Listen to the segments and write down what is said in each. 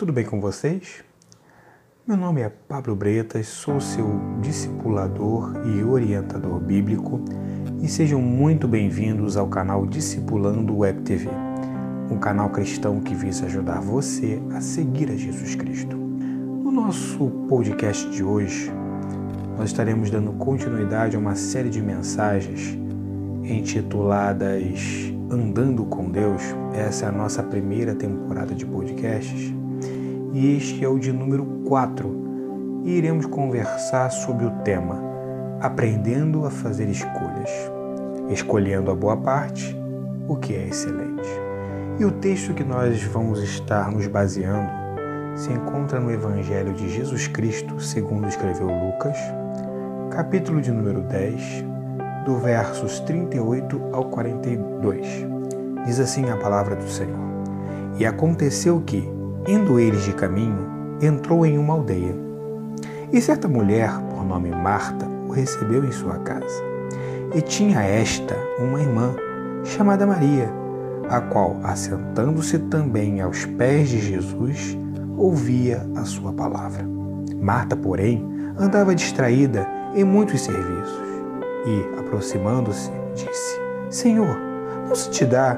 tudo bem com vocês? Meu nome é Pablo Bretas, sou seu discipulador e orientador bíblico e sejam muito bem-vindos ao canal Discipulando Web TV, um canal cristão que visa ajudar você a seguir a Jesus Cristo. No nosso podcast de hoje, nós estaremos dando continuidade a uma série de mensagens intituladas Andando com Deus. Essa é a nossa primeira temporada de podcasts e este é o de número 4. E iremos conversar sobre o tema Aprendendo a fazer escolhas, escolhendo a boa parte, o que é excelente. E o texto que nós vamos estar nos baseando se encontra no Evangelho de Jesus Cristo, segundo escreveu Lucas, capítulo de número 10, do versos 38 ao 42. Diz assim a palavra do Senhor: E aconteceu que, Indo eles de caminho, entrou em uma aldeia. E certa mulher, por nome Marta, o recebeu em sua casa. E tinha esta uma irmã, chamada Maria, a qual, assentando-se também aos pés de Jesus, ouvia a sua palavra. Marta, porém, andava distraída em muitos serviços e, aproximando-se, disse: Senhor, não se te dá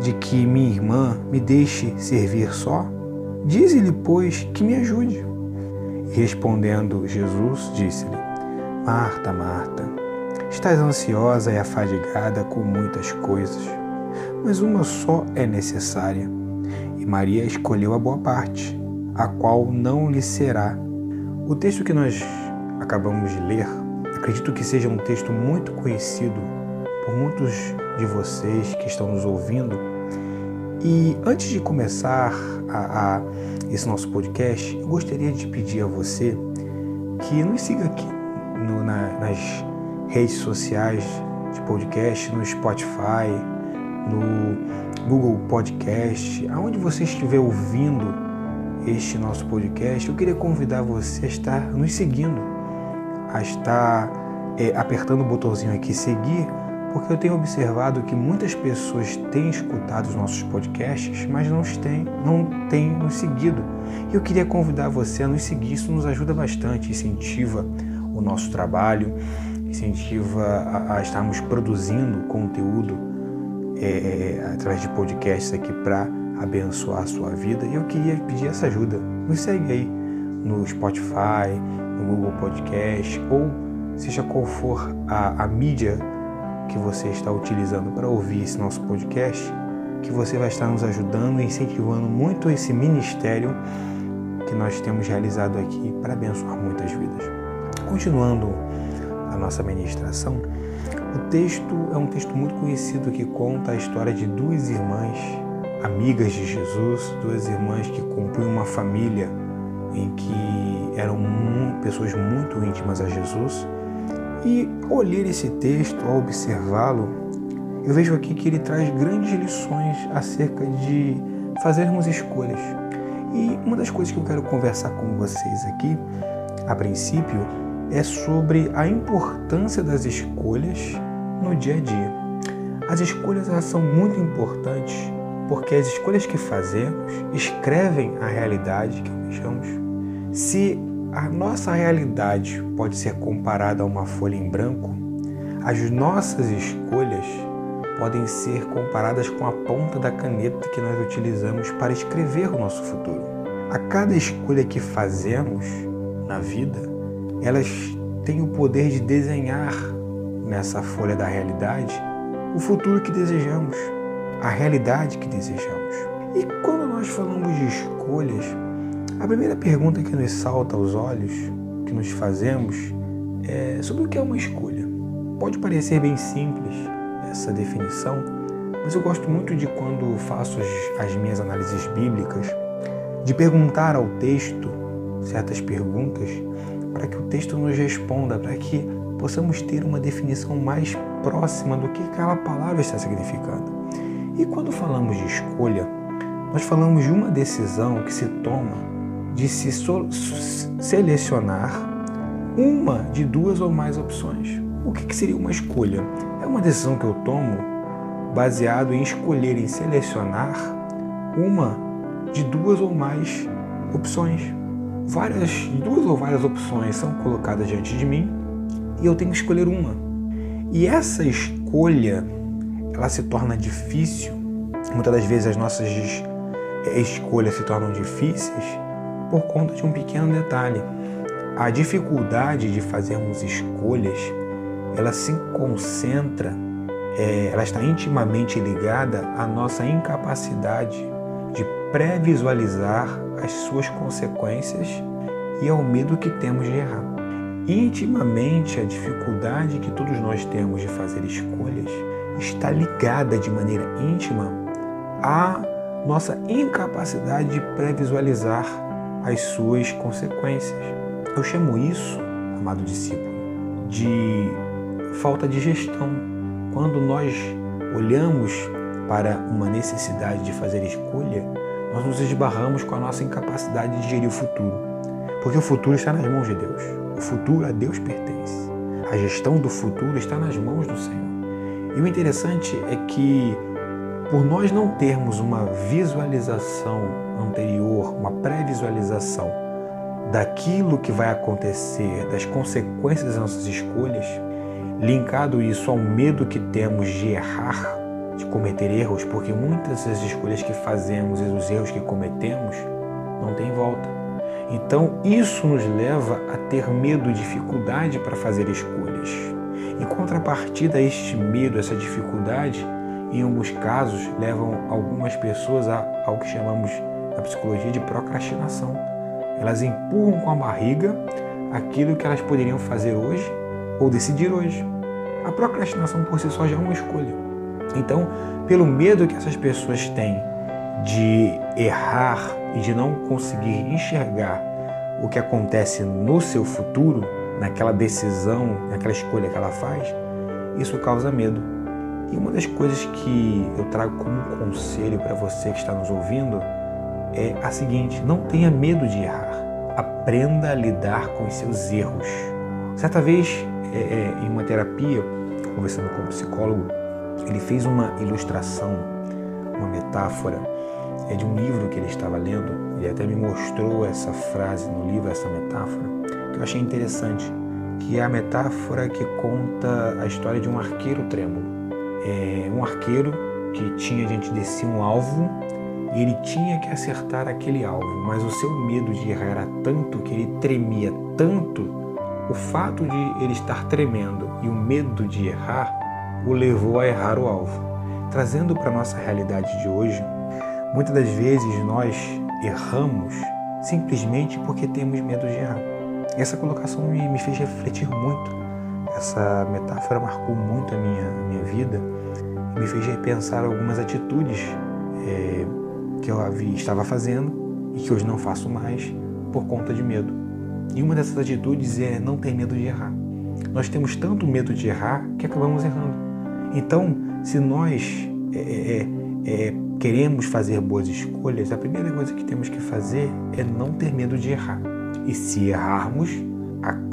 de que minha irmã me deixe servir só? Dize-lhe, pois, que me ajude. E respondendo Jesus, disse-lhe: Marta, Marta, estás ansiosa e afadigada com muitas coisas, mas uma só é necessária. E Maria escolheu a boa parte, a qual não lhe será. O texto que nós acabamos de ler, acredito que seja um texto muito conhecido por muitos de vocês que estão nos ouvindo. E antes de começar a, a, esse nosso podcast, eu gostaria de pedir a você que nos siga aqui no, na, nas redes sociais de podcast, no Spotify, no Google Podcast, aonde você estiver ouvindo este nosso podcast, eu queria convidar você a estar nos seguindo, a estar é, apertando o botãozinho aqui seguir porque eu tenho observado que muitas pessoas têm escutado os nossos podcasts, mas não têm, não têm nos seguido. E eu queria convidar você a nos seguir, isso nos ajuda bastante, incentiva o nosso trabalho, incentiva a, a estarmos produzindo conteúdo é, é, através de podcasts aqui para abençoar a sua vida. E eu queria pedir essa ajuda. Nos segue aí no Spotify, no Google Podcast ou seja qual for a, a mídia que você está utilizando para ouvir esse nosso podcast, que você vai estar nos ajudando e incentivando muito esse ministério que nós temos realizado aqui para abençoar muitas vidas. Continuando a nossa ministração, o texto é um texto muito conhecido que conta a história de duas irmãs, amigas de Jesus, duas irmãs que cumpriam uma família em que eram pessoas muito íntimas a Jesus e ao ler esse texto, ao observá-lo, eu vejo aqui que ele traz grandes lições acerca de fazermos escolhas. E uma das coisas que eu quero conversar com vocês aqui, a princípio, é sobre a importância das escolhas no dia a dia. As escolhas elas são muito importantes porque as escolhas que fazemos escrevem a realidade que almejamos. Se a nossa realidade pode ser comparada a uma folha em branco, as nossas escolhas podem ser comparadas com a ponta da caneta que nós utilizamos para escrever o nosso futuro. A cada escolha que fazemos na vida, elas têm o poder de desenhar nessa folha da realidade o futuro que desejamos, a realidade que desejamos. E quando nós falamos de escolhas, a primeira pergunta que nos salta aos olhos, que nos fazemos, é sobre o que é uma escolha. Pode parecer bem simples essa definição, mas eu gosto muito de quando faço as, as minhas análises bíblicas, de perguntar ao texto certas perguntas para que o texto nos responda, para que possamos ter uma definição mais próxima do que aquela palavra está significando. E quando falamos de escolha, nós falamos de uma decisão que se toma de se selecionar uma de duas ou mais opções. O que, que seria uma escolha? É uma decisão que eu tomo baseado em escolher, em selecionar uma de duas ou mais opções. Várias, duas ou várias opções são colocadas diante de mim e eu tenho que escolher uma. E essa escolha, ela se torna difícil. Muitas das vezes as nossas escolhas se tornam difíceis por conta de um pequeno detalhe. A dificuldade de fazermos escolhas, ela se concentra, é, ela está intimamente ligada à nossa incapacidade de pré-visualizar as suas consequências e ao medo que temos de errar. Intimamente, a dificuldade que todos nós temos de fazer escolhas está ligada de maneira íntima à nossa incapacidade de pré-visualizar as suas consequências. Eu chamo isso, amado discípulo, de falta de gestão. Quando nós olhamos para uma necessidade de fazer escolha, nós nos esbarramos com a nossa incapacidade de gerir o futuro. Porque o futuro está nas mãos de Deus. O futuro a Deus pertence. A gestão do futuro está nas mãos do Senhor. E o interessante é que, por nós não termos uma visualização anterior, uma pré-visualização daquilo que vai acontecer, das consequências das nossas escolhas, linkado isso ao medo que temos de errar, de cometer erros, porque muitas das escolhas que fazemos e os erros que cometemos não têm volta. Então, isso nos leva a ter medo e dificuldade para fazer escolhas. Em contrapartida a este medo, essa dificuldade, em alguns casos, levam algumas pessoas ao que chamamos psicologia de procrastinação. Elas empurram com a barriga aquilo que elas poderiam fazer hoje ou decidir hoje. A procrastinação por si só já é uma escolha. Então, pelo medo que essas pessoas têm de errar e de não conseguir enxergar o que acontece no seu futuro, naquela decisão, naquela escolha que ela faz, isso causa medo. E uma das coisas que eu trago como conselho para você que está nos ouvindo é a seguinte: não tenha medo de errar. Aprenda a lidar com os seus erros. Certa vez, é, é, em uma terapia, conversando com um psicólogo, ele fez uma ilustração, uma metáfora é de um livro que ele estava lendo. Ele até me mostrou essa frase no livro, essa metáfora, que eu achei interessante, que é a metáfora que conta a história de um arqueiro trêmulo. É um arqueiro que tinha diante de si um alvo e ele tinha que acertar aquele alvo, mas o seu medo de errar era tanto que ele tremia tanto. O fato de ele estar tremendo e o medo de errar o levou a errar o alvo. Trazendo para a nossa realidade de hoje, muitas das vezes nós erramos simplesmente porque temos medo de errar. Essa colocação me, me fez refletir muito. Essa metáfora marcou muito a minha, a minha vida e me fez repensar algumas atitudes é, que eu havia, estava fazendo e que hoje não faço mais por conta de medo. E uma dessas atitudes é não ter medo de errar. Nós temos tanto medo de errar que acabamos errando. Então, se nós é, é, é, é queremos fazer boas escolhas, a primeira coisa que temos que fazer é não ter medo de errar. E se errarmos,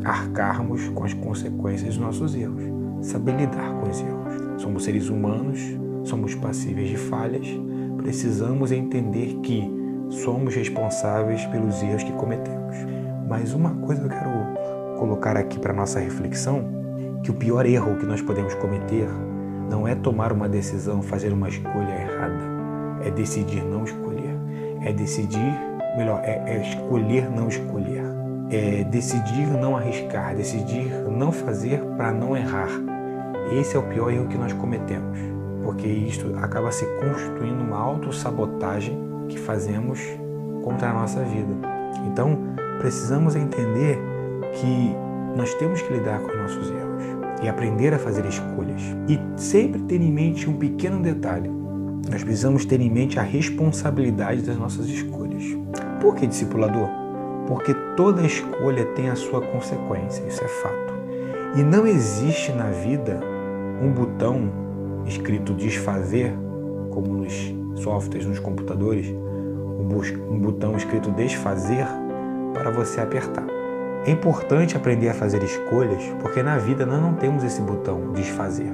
arcarmos com as consequências dos nossos erros. Saber lidar com os erros. Somos seres humanos, somos passíveis de falhas precisamos entender que somos responsáveis pelos erros que cometemos. Mas uma coisa eu quero colocar aqui para nossa reflexão, que o pior erro que nós podemos cometer não é tomar uma decisão, fazer uma escolha errada, é decidir não escolher, é decidir, melhor, é, é escolher não escolher, é decidir não arriscar, decidir não fazer para não errar. Esse é o pior erro que nós cometemos porque isto acaba se constituindo uma autossabotagem que fazemos contra a nossa vida. Então, precisamos entender que nós temos que lidar com os nossos erros e aprender a fazer escolhas. E sempre ter em mente um pequeno detalhe. Nós precisamos ter em mente a responsabilidade das nossas escolhas. Por que discipulador? Porque toda escolha tem a sua consequência, isso é fato. E não existe na vida um botão escrito desfazer, como nos softwares, nos computadores, um botão escrito desfazer para você apertar. É importante aprender a fazer escolhas porque na vida nós não temos esse botão desfazer.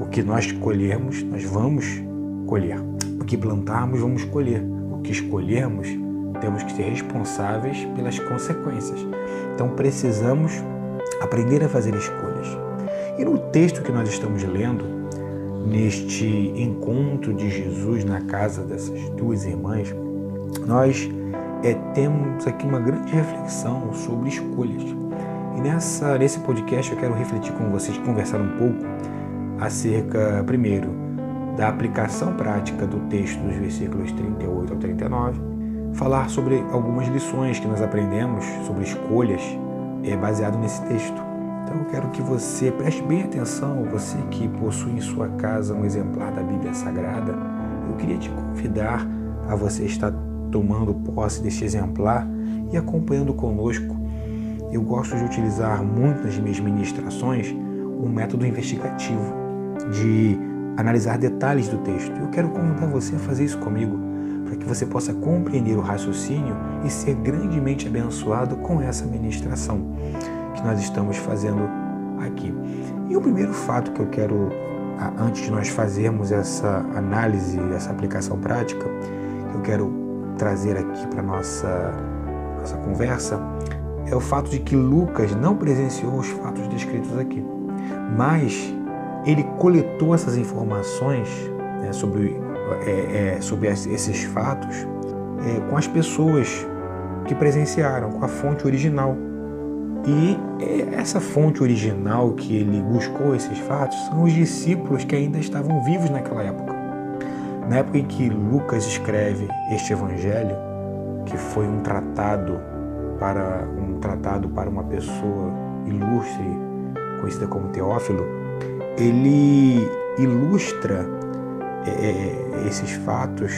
O que nós colhermos, nós vamos colher. O que plantarmos, vamos colher. O que escolhermos, temos que ser responsáveis pelas consequências. Então precisamos aprender a fazer escolhas. E no texto que nós estamos lendo, neste encontro de Jesus na casa dessas duas irmãs, nós é, temos aqui uma grande reflexão sobre escolhas. E nessa, nesse podcast eu quero refletir com vocês, conversar um pouco acerca, primeiro, da aplicação prática do texto dos versículos 38 ao 39, falar sobre algumas lições que nós aprendemos sobre escolhas é, baseado nesse texto. Então eu quero que você preste bem atenção, você que possui em sua casa um exemplar da Bíblia Sagrada, eu queria te convidar a você estar tomando posse deste exemplar e acompanhando conosco. Eu gosto de utilizar muito nas minhas ministrações um método investigativo, de analisar detalhes do texto. Eu quero convidar você a fazer isso comigo, para que você possa compreender o raciocínio e ser grandemente abençoado com essa ministração que nós estamos fazendo aqui. E o primeiro fato que eu quero, antes de nós fazermos essa análise, essa aplicação prática, eu quero trazer aqui para nossa nossa conversa é o fato de que Lucas não presenciou os fatos descritos aqui, mas ele coletou essas informações né, sobre, é, é, sobre esses fatos é, com as pessoas que presenciaram, com a fonte original. E é, essa fonte original que ele buscou esses fatos são os discípulos que ainda estavam vivos naquela época. Na época em que Lucas escreve este evangelho, que foi um tratado para um tratado para uma pessoa ilustre, conhecida como Teófilo, ele ilustra é, é, esses fatos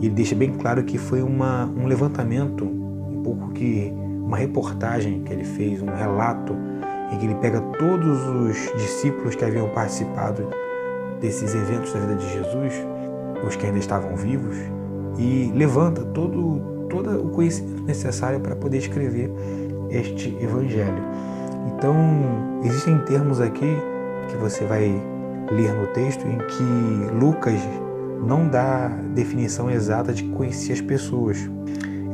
e deixa bem claro que foi uma, um levantamento, um pouco que uma reportagem que ele fez, um relato em que ele pega todos os discípulos que haviam participado desses eventos da vida de Jesus os que ainda estavam vivos, e levanta todo, todo o conhecimento necessário para poder escrever este evangelho. Então, existem termos aqui que você vai ler no texto em que Lucas não dá definição exata de que conhecia as pessoas.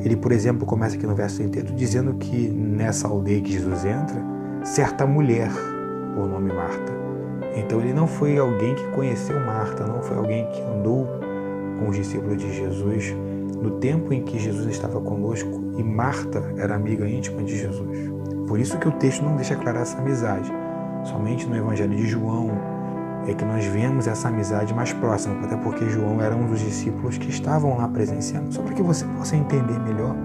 Ele, por exemplo, começa aqui no verso 38 dizendo que nessa aldeia que Jesus entra, certa mulher, por nome Marta, então ele não foi alguém que conheceu Marta, não foi alguém que andou com os discípulos de Jesus no tempo em que Jesus estava conosco e Marta era amiga íntima de Jesus. Por isso que o texto não deixa clara essa amizade. Somente no Evangelho de João é que nós vemos essa amizade mais próxima, até porque João era um dos discípulos que estavam lá presenciando. Só para que você possa entender melhor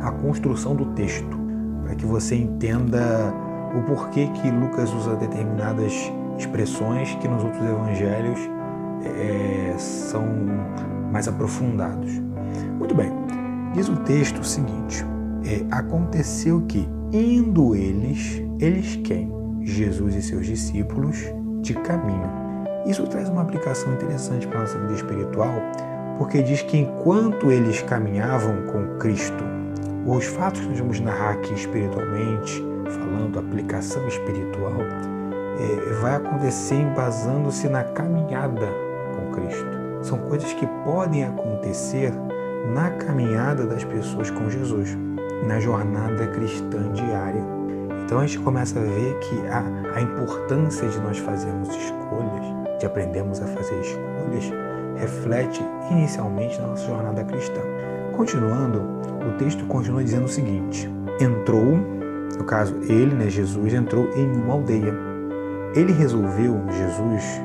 a construção do texto, para que você entenda o porquê que Lucas usa determinadas expressões que nos outros evangelhos é, são mais aprofundados. Muito bem, diz o texto o seguinte: é, aconteceu que, indo eles, eles quem? Jesus e seus discípulos, de caminho. Isso traz uma aplicação interessante para a nossa vida espiritual, porque diz que enquanto eles caminhavam com Cristo, os fatos que nós vamos narrar aqui espiritualmente, falando aplicação espiritual, é, vai acontecer embasando-se na caminhada com Cristo. São coisas que podem acontecer na caminhada das pessoas com Jesus, na jornada cristã diária. Então a gente começa a ver que a, a importância de nós fazermos escolhas, de aprendermos a fazer escolhas, reflete inicialmente na nossa jornada cristã. Continuando, o texto continua dizendo o seguinte: entrou, no caso ele, né, Jesus, entrou em uma aldeia ele resolveu, Jesus,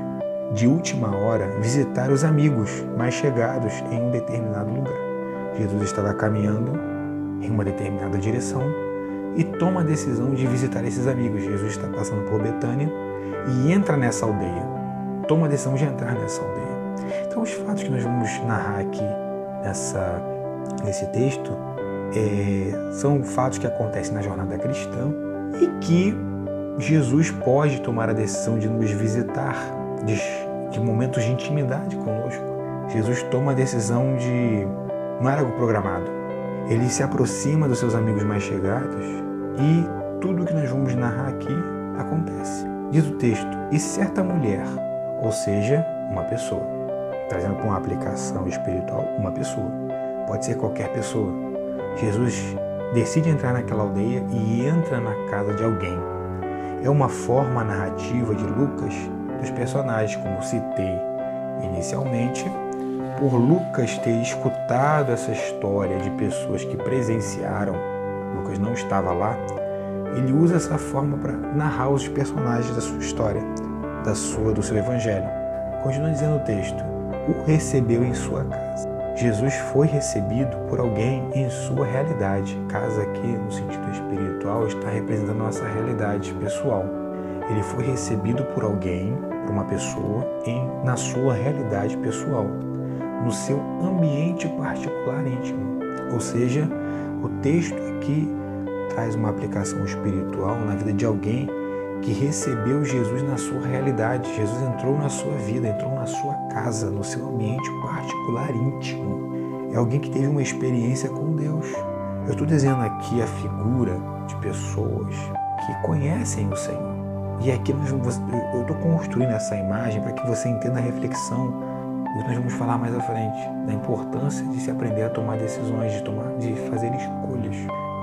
de última hora, visitar os amigos mais chegados em um determinado lugar. Jesus estava caminhando em uma determinada direção e toma a decisão de visitar esses amigos. Jesus está passando por Betânia e entra nessa aldeia. Toma a decisão de entrar nessa aldeia. Então, os fatos que nós vamos narrar aqui nessa, nesse texto é, são fatos que acontecem na jornada cristã e que Jesus pode tomar a decisão de nos visitar, de, de momentos de intimidade conosco. Jesus toma a decisão de. não era algo programado. Ele se aproxima dos seus amigos mais chegados e tudo que nós vamos narrar aqui acontece. Diz o texto: e certa mulher, ou seja, uma pessoa, trazendo para uma aplicação espiritual, uma pessoa, pode ser qualquer pessoa. Jesus decide entrar naquela aldeia e entra na casa de alguém. É uma forma narrativa de Lucas dos personagens, como citei inicialmente, por Lucas ter escutado essa história de pessoas que presenciaram, Lucas não estava lá, ele usa essa forma para narrar os personagens da sua história, da sua do seu evangelho. Continua dizendo o texto: o recebeu em sua casa. Jesus foi recebido por alguém em sua realidade. Casa aqui, no sentido espiritual, está representando nossa realidade pessoal. Ele foi recebido por alguém, por uma pessoa, em, na sua realidade pessoal, no seu ambiente particular íntimo. Ou seja, o texto aqui traz uma aplicação espiritual na vida de alguém que recebeu Jesus na sua realidade. Jesus entrou na sua vida, entrou na sua casa, no seu ambiente particular íntimo. É alguém que teve uma experiência com Deus. Eu estou dizendo aqui a figura de pessoas que conhecem o Senhor. E aqui eu estou construindo essa imagem para que você entenda a reflexão que nós vamos falar mais à frente, da importância de se aprender a tomar decisões, de, tomar, de fazer escolhas.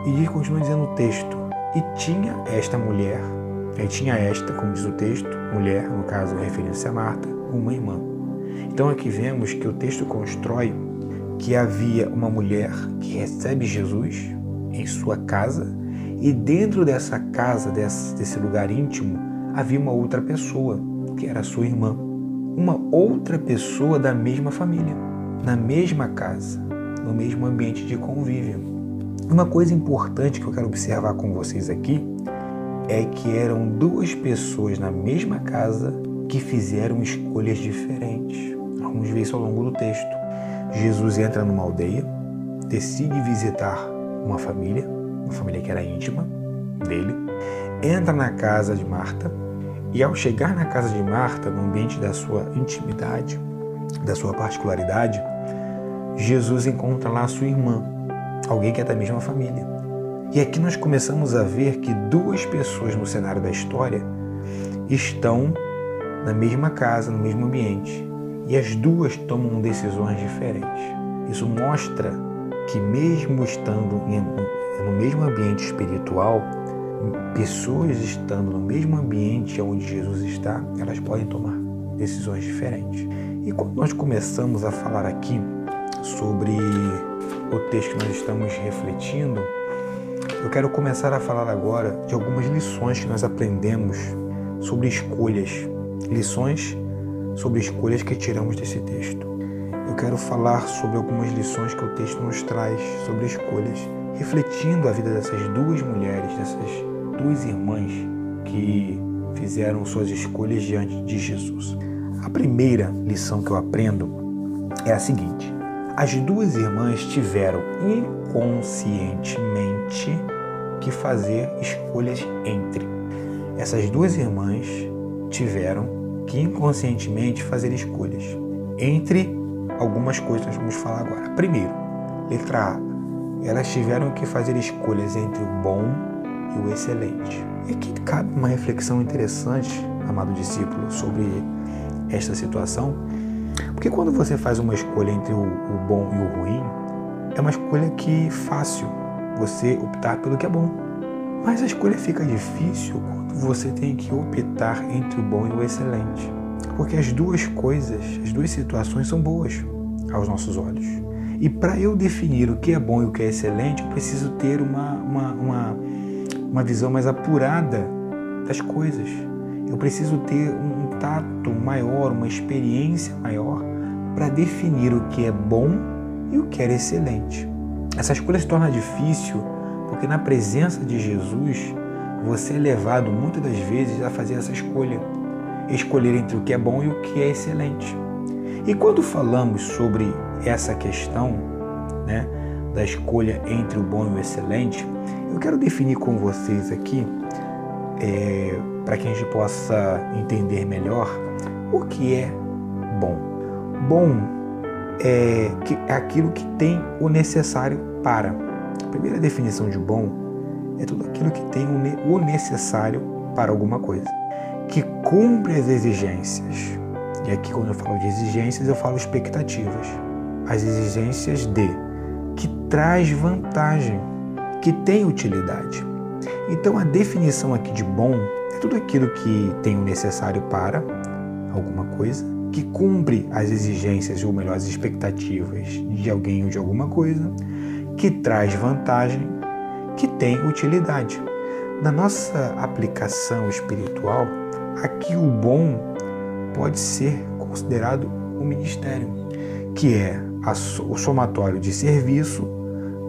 E continua dizendo o texto: E tinha esta mulher Aí tinha esta, como diz o texto, mulher, no caso referindo-se a Marta, uma irmã. Então aqui vemos que o texto constrói que havia uma mulher que recebe Jesus em sua casa e dentro dessa casa, desse, desse lugar íntimo, havia uma outra pessoa, que era sua irmã. Uma outra pessoa da mesma família, na mesma casa, no mesmo ambiente de convívio. Uma coisa importante que eu quero observar com vocês aqui é que eram duas pessoas na mesma casa que fizeram escolhas diferentes. Vamos ver isso ao longo do texto. Jesus entra numa aldeia, decide visitar uma família, uma família que era íntima dele, entra na casa de Marta e, ao chegar na casa de Marta, no ambiente da sua intimidade, da sua particularidade, Jesus encontra lá sua irmã, alguém que é da mesma família. E aqui nós começamos a ver que duas pessoas no cenário da história estão na mesma casa, no mesmo ambiente, e as duas tomam decisões diferentes. Isso mostra que, mesmo estando no mesmo ambiente espiritual, pessoas estando no mesmo ambiente onde Jesus está, elas podem tomar decisões diferentes. E quando nós começamos a falar aqui sobre o texto que nós estamos refletindo, eu quero começar a falar agora de algumas lições que nós aprendemos sobre escolhas, lições sobre escolhas que tiramos desse texto. Eu quero falar sobre algumas lições que o texto nos traz sobre escolhas, refletindo a vida dessas duas mulheres, dessas duas irmãs que fizeram suas escolhas diante de Jesus. A primeira lição que eu aprendo é a seguinte: as duas irmãs tiveram inconscientemente que fazer escolhas entre. Essas duas irmãs tiveram que inconscientemente fazer escolhas entre algumas coisas que nós vamos falar agora. Primeiro, letra A. Elas tiveram que fazer escolhas entre o bom e o excelente. E aqui cabe uma reflexão interessante, amado discípulo, sobre esta situação. Porque quando você faz uma escolha entre o, o bom e o ruim, é uma escolha que fácil, você optar pelo que é bom. Mas a escolha fica difícil quando você tem que optar entre o bom e o excelente. Porque as duas coisas, as duas situações são boas aos nossos olhos. E para eu definir o que é bom e o que é excelente, eu preciso ter uma, uma, uma, uma visão mais apurada das coisas. Eu preciso ter um tato maior, uma experiência maior para definir o que é bom e o que é excelente. Essa escolha se torna difícil porque na presença de Jesus você é levado muitas das vezes a fazer essa escolha, escolher entre o que é bom e o que é excelente. E quando falamos sobre essa questão, né, da escolha entre o bom e o excelente, eu quero definir com vocês aqui, é, para que a gente possa entender melhor, o que é bom. Bom é, é aquilo que tem o necessário para. A primeira definição de bom é tudo aquilo que tem o necessário para alguma coisa, que cumpre as exigências. E aqui, quando eu falo de exigências, eu falo expectativas. As exigências de que traz vantagem, que tem utilidade. Então a definição aqui de bom é tudo aquilo que tem o necessário para alguma coisa, que cumpre as exigências ou melhor as expectativas de alguém ou de alguma coisa, que traz vantagem, que tem utilidade. Na nossa aplicação espiritual, aqui o bom pode ser considerado o ministério, que é o somatório de serviço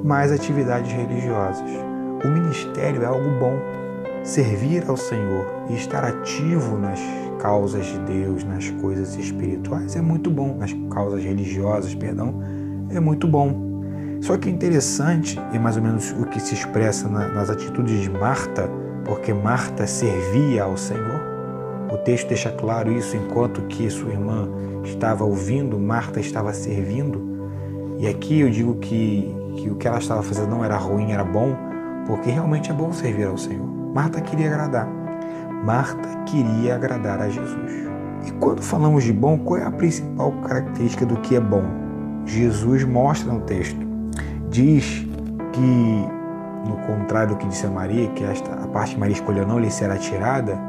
mais atividades religiosas. O ministério é algo bom. Servir ao Senhor e estar ativo nas causas de Deus, nas coisas espirituais é muito bom, nas causas religiosas, perdão, é muito bom. Só que é interessante, e mais ou menos o que se expressa na, nas atitudes de Marta, porque Marta servia ao Senhor. O texto deixa claro isso enquanto que sua irmã estava ouvindo, Marta estava servindo. E aqui eu digo que, que o que ela estava fazendo não era ruim, era bom, porque realmente é bom servir ao Senhor. Marta queria agradar. Marta queria agradar a Jesus. E quando falamos de bom, qual é a principal característica do que é bom? Jesus mostra no texto diz que, no contrário do que disse a Maria, que esta, a parte que Maria escolheu não lhe será tirada,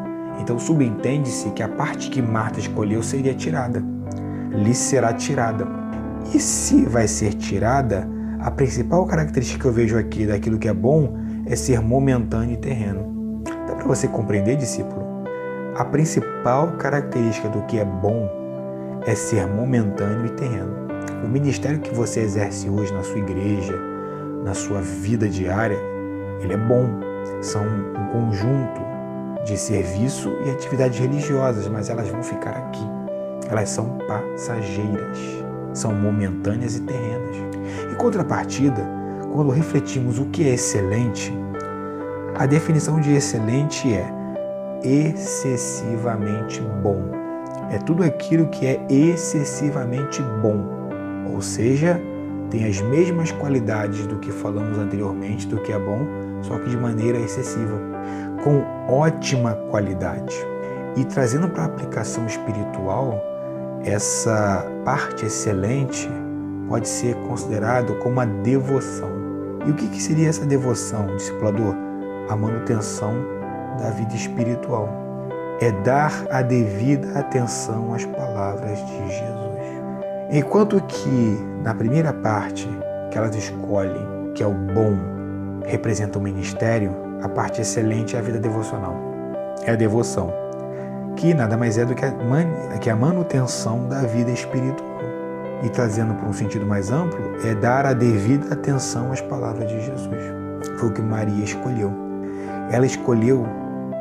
então subentende-se que a parte que Marta escolheu seria tirada, lhe será tirada. E se vai ser tirada, a principal característica que eu vejo aqui daquilo que é bom é ser momentâneo e terreno. Dá para você compreender, discípulo? A principal característica do que é bom é ser momentâneo e terreno. O ministério que você exerce hoje na sua igreja, na sua vida diária, ele é bom. São um conjunto de serviço e atividades religiosas, mas elas vão ficar aqui. Elas são passageiras, são momentâneas e terrenas. Contrapartida, quando refletimos o que é excelente, a definição de excelente é excessivamente bom. É tudo aquilo que é excessivamente bom ou seja, tem as mesmas qualidades do que falamos anteriormente, do que é bom, só que de maneira excessiva, com ótima qualidade. E trazendo para a aplicação espiritual, essa parte excelente pode ser considerado como a devoção. E o que, que seria essa devoção, discipulador? A manutenção da vida espiritual. É dar a devida atenção às palavras de Jesus. Enquanto que na primeira parte que elas escolhem, que é o bom, representa o ministério, a parte excelente é a vida devocional. É a devoção, que nada mais é do que a, que a manutenção da vida espiritual. E trazendo para um sentido mais amplo, é dar a devida atenção às palavras de Jesus. Foi o que Maria escolheu. Ela escolheu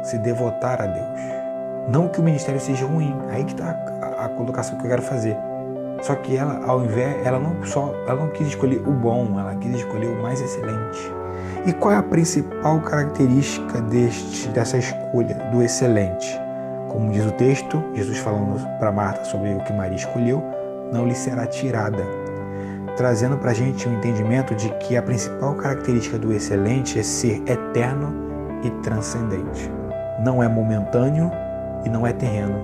se devotar a Deus. Não que o ministério seja ruim, aí que está a, colocação que eu quero fazer só que ela, ao invés, ela não só, ela não quis escolher o bom, ela quis escolher o mais excelente. E qual é a principal característica deste, dessa escolha do excelente? Como diz o texto, Jesus falando para Marta sobre o que Maria escolheu, não lhe será tirada, trazendo para a gente um entendimento de que a principal característica do excelente é ser eterno e transcendente. Não é momentâneo e não é terreno,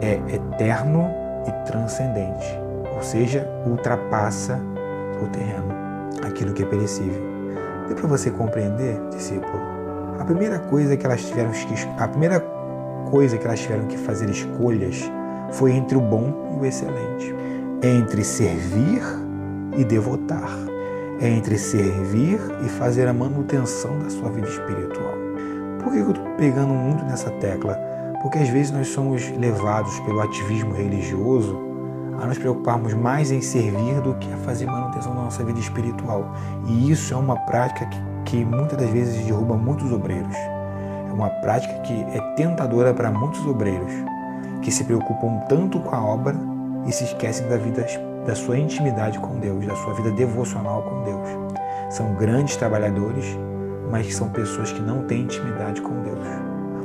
é eterno e transcendente ou seja, ultrapassa o terreno, aquilo que é perecível. Deu para você compreender, discípulo? A primeira coisa que elas tiveram que a primeira coisa que elas tiveram que fazer escolhas foi entre o bom e o excelente, entre servir e devotar, entre servir e fazer a manutenção da sua vida espiritual. Por que eu estou pegando muito nessa tecla? Porque às vezes nós somos levados pelo ativismo religioso a nos preocuparmos mais em servir do que a fazer manutenção da nossa vida espiritual. E isso é uma prática que, que muitas das vezes derruba muitos obreiros. É uma prática que é tentadora para muitos obreiros que se preocupam tanto com a obra e se esquecem da vida da sua intimidade com Deus, da sua vida devocional com Deus. São grandes trabalhadores, mas são pessoas que não têm intimidade com Deus.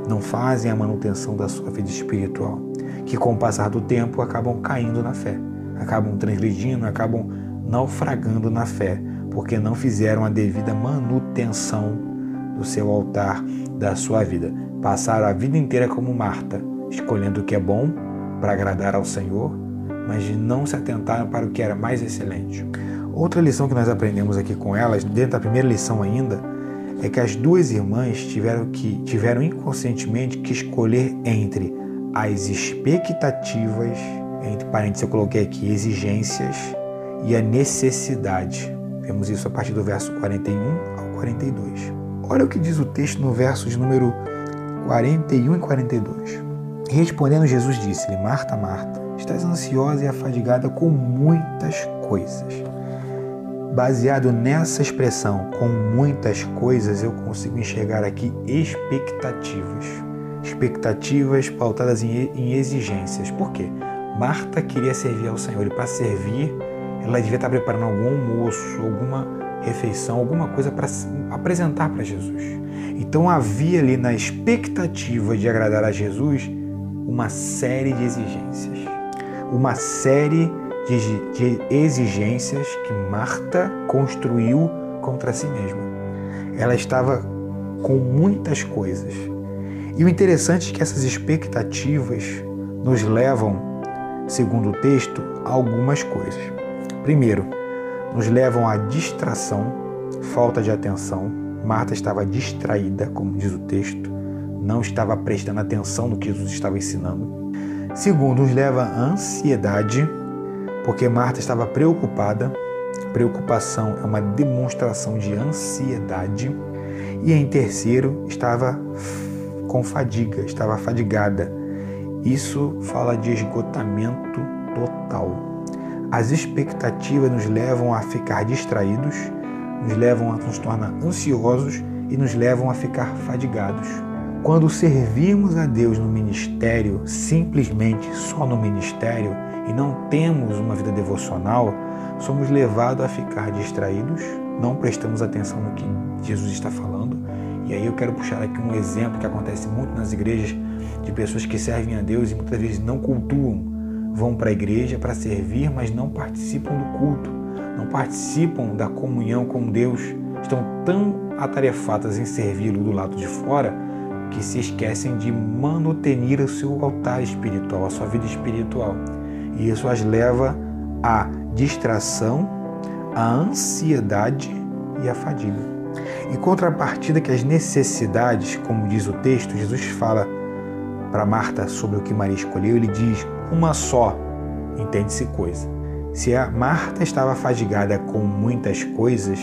Não fazem a manutenção da sua vida espiritual que com o passar do tempo acabam caindo na fé, acabam transgredindo, acabam naufragando na fé, porque não fizeram a devida manutenção do seu altar, da sua vida. Passaram a vida inteira como Marta, escolhendo o que é bom para agradar ao Senhor, mas não se atentaram para o que era mais excelente. Outra lição que nós aprendemos aqui com elas, dentro da primeira lição ainda, é que as duas irmãs tiveram que tiveram inconscientemente que escolher entre as expectativas, entre parênteses eu coloquei aqui exigências e a necessidade. Vemos isso a partir do verso 41 ao 42. Olha o que diz o texto no verso de número 41 e 42. Respondendo, Jesus disse-lhe: Marta, Marta, estás ansiosa e afadigada com muitas coisas. Baseado nessa expressão, com muitas coisas, eu consigo enxergar aqui expectativas. Expectativas pautadas em exigências. Por quê? Marta queria servir ao Senhor e para servir, ela devia estar preparando algum almoço, alguma refeição, alguma coisa para apresentar para Jesus. Então havia ali na expectativa de agradar a Jesus uma série de exigências. Uma série de, de exigências que Marta construiu contra si mesma. Ela estava com muitas coisas. E o interessante é que essas expectativas nos levam, segundo o texto, a algumas coisas. Primeiro, nos levam à distração, falta de atenção. Marta estava distraída, como diz o texto, não estava prestando atenção no que Jesus estava ensinando. Segundo, nos leva à ansiedade, porque Marta estava preocupada. Preocupação é uma demonstração de ansiedade. E em terceiro, estava com fadiga, estava fadigada. Isso fala de esgotamento total. As expectativas nos levam a ficar distraídos, nos levam a nos tornar ansiosos e nos levam a ficar fadigados. Quando servimos a Deus no ministério, simplesmente só no ministério, e não temos uma vida devocional, somos levados a ficar distraídos, não prestamos atenção no que Jesus está falando. E aí eu quero puxar aqui um exemplo que acontece muito nas igrejas de pessoas que servem a Deus e muitas vezes não cultuam vão para a igreja para servir, mas não participam do culto, não participam da comunhão com Deus, estão tão atarefadas em servi-lo do lado de fora que se esquecem de manutenir o seu altar espiritual, a sua vida espiritual. E isso as leva à distração, à ansiedade e à fadiga. Em contrapartida que as necessidades, como diz o texto, Jesus fala para Marta sobre o que Maria escolheu, ele diz: uma só, entende-se coisa. Se a Marta estava fadigada com muitas coisas,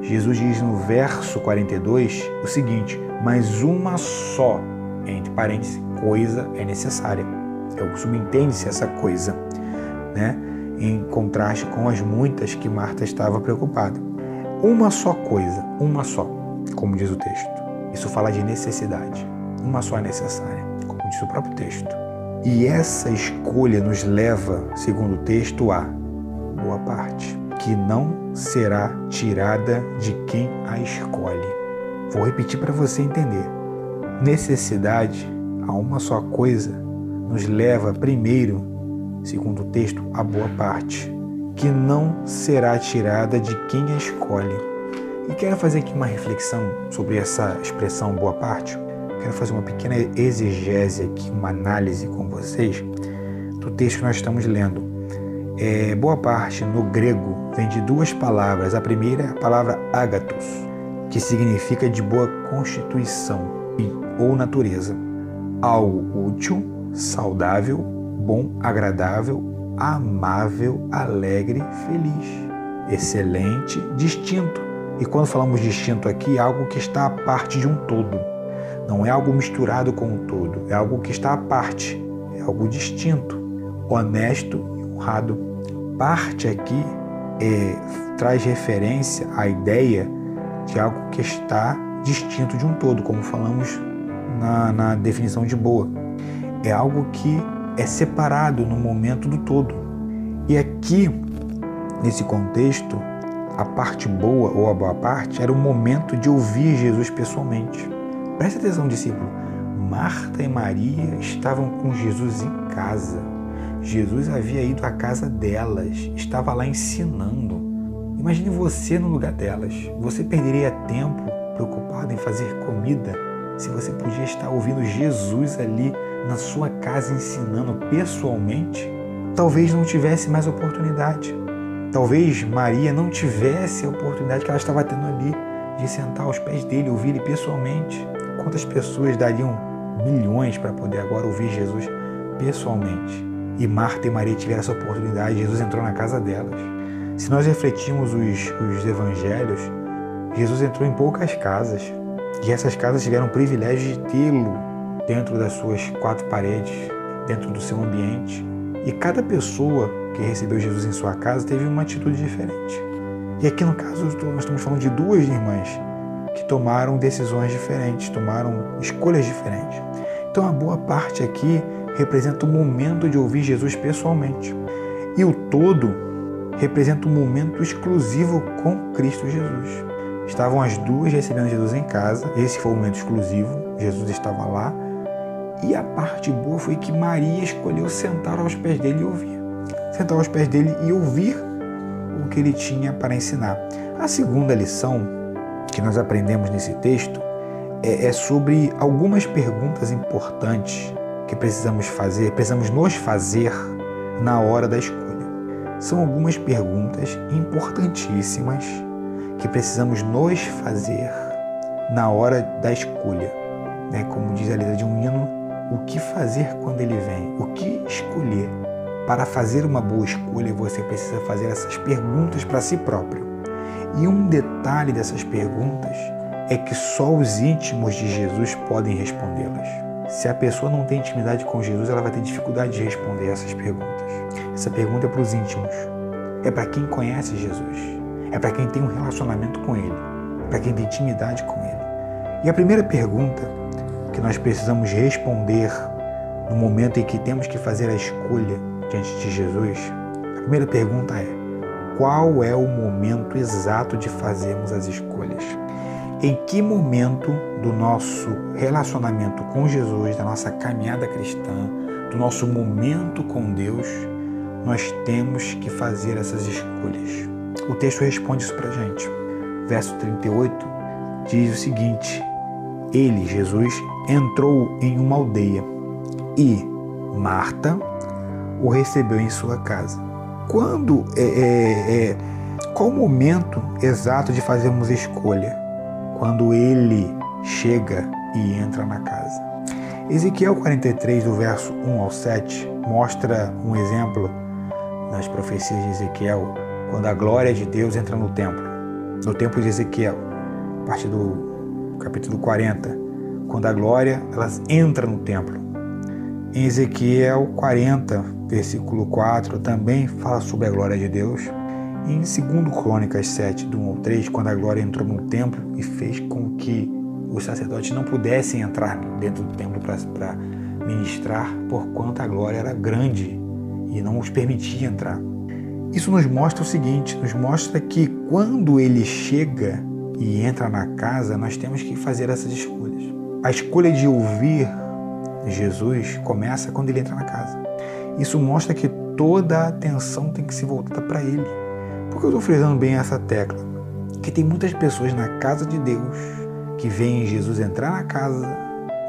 Jesus diz no verso 42 o seguinte: mas uma só, entre parênteses, coisa é necessária. É subentende-se essa coisa, né? Em contraste com as muitas que Marta estava preocupada. Uma só coisa, uma só, como diz o texto. Isso fala de necessidade. Uma só é necessária como diz o próprio texto. E essa escolha nos leva, segundo o texto, a boa parte, que não será tirada de quem a escolhe. Vou repetir para você entender. Necessidade a uma só coisa nos leva primeiro, segundo o texto, a boa parte, que não será tirada de quem a escolhe. E quero fazer aqui uma reflexão sobre essa expressão boa parte quero fazer uma pequena exegese aqui, uma análise com vocês do texto que nós estamos lendo. É, boa parte no grego vem de duas palavras. A primeira é a palavra agatos, que significa de boa constituição ou natureza. Algo útil, saudável, bom, agradável, amável, alegre, feliz, excelente, distinto. E quando falamos distinto aqui, é algo que está à parte de um todo não é algo misturado com o todo, é algo que está à parte, é algo distinto, honesto e honrado. Parte aqui é, traz referência à ideia de algo que está distinto de um todo, como falamos na, na definição de boa. É algo que é separado no momento do todo. E aqui, nesse contexto, a parte boa ou a boa parte era o momento de ouvir Jesus pessoalmente. Preste atenção, discípulo. Marta e Maria estavam com Jesus em casa. Jesus havia ido à casa delas, estava lá ensinando. Imagine você no lugar delas. Você perderia tempo preocupado em fazer comida se você podia estar ouvindo Jesus ali na sua casa ensinando pessoalmente? Talvez não tivesse mais oportunidade. Talvez Maria não tivesse a oportunidade que ela estava tendo ali de sentar aos pés dele, ouvir ele pessoalmente. Quantas pessoas dariam milhões para poder agora ouvir Jesus pessoalmente? E Marta e Maria tiveram essa oportunidade, Jesus entrou na casa delas. Se nós refletirmos os, os evangelhos, Jesus entrou em poucas casas e essas casas tiveram o privilégio de tê-lo dentro das suas quatro paredes, dentro do seu ambiente. E cada pessoa que recebeu Jesus em sua casa teve uma atitude diferente. E aqui no caso nós estamos falando de duas irmãs que tomaram decisões diferentes, tomaram escolhas diferentes. Então a boa parte aqui representa o momento de ouvir Jesus pessoalmente. E o todo representa um momento exclusivo com Cristo Jesus. Estavam as duas recebendo Jesus em casa, esse foi o momento exclusivo, Jesus estava lá. E a parte boa foi que Maria escolheu sentar aos pés dele e ouvir. Sentar aos pés dele e ouvir o que ele tinha para ensinar. A segunda lição que nós aprendemos nesse texto é, é sobre algumas perguntas importantes que precisamos fazer, precisamos nos fazer na hora da escolha. São algumas perguntas importantíssimas que precisamos nos fazer na hora da escolha. Né? Como diz a letra de um hino, o que fazer quando ele vem? O que escolher? Para fazer uma boa escolha, você precisa fazer essas perguntas para si próprio. E um detalhe dessas perguntas é que só os íntimos de Jesus podem respondê-las. Se a pessoa não tem intimidade com Jesus, ela vai ter dificuldade de responder essas perguntas. Essa pergunta é para os íntimos. É para quem conhece Jesus. É para quem tem um relacionamento com Ele. É para quem tem intimidade com Ele. E a primeira pergunta que nós precisamos responder no momento em que temos que fazer a escolha diante de Jesus, a primeira pergunta é: qual é o momento exato de fazermos as escolhas? Em que momento do nosso relacionamento com Jesus, da nossa caminhada cristã, do nosso momento com Deus, nós temos que fazer essas escolhas. O texto responde isso para gente. Verso 38 diz o seguinte: Ele, Jesus, entrou em uma aldeia e Marta o recebeu em sua casa. Quando é, é, é qual o momento exato de fazermos escolha? Quando ele chega e entra na casa. Ezequiel 43, do verso 1 ao 7, mostra um exemplo nas profecias de Ezequiel, quando a glória de Deus entra no templo. No templo de Ezequiel, a partir do capítulo 40, quando a glória ela entra no templo. Em Ezequiel 40, versículo 4, também fala sobre a glória de Deus em 2 Crônicas 7, do 1 ao 3, quando a glória entrou no templo e fez com que os sacerdotes não pudessem entrar dentro do templo para ministrar, porquanto a glória era grande e não os permitia entrar. Isso nos mostra o seguinte: nos mostra que quando ele chega e entra na casa, nós temos que fazer essas escolhas. A escolha de ouvir Jesus começa quando ele entra na casa. Isso mostra que toda a atenção tem que ser voltada para ele. Por que eu estou frisando bem essa tecla? Que tem muitas pessoas na casa de Deus que veem Jesus entrar na casa,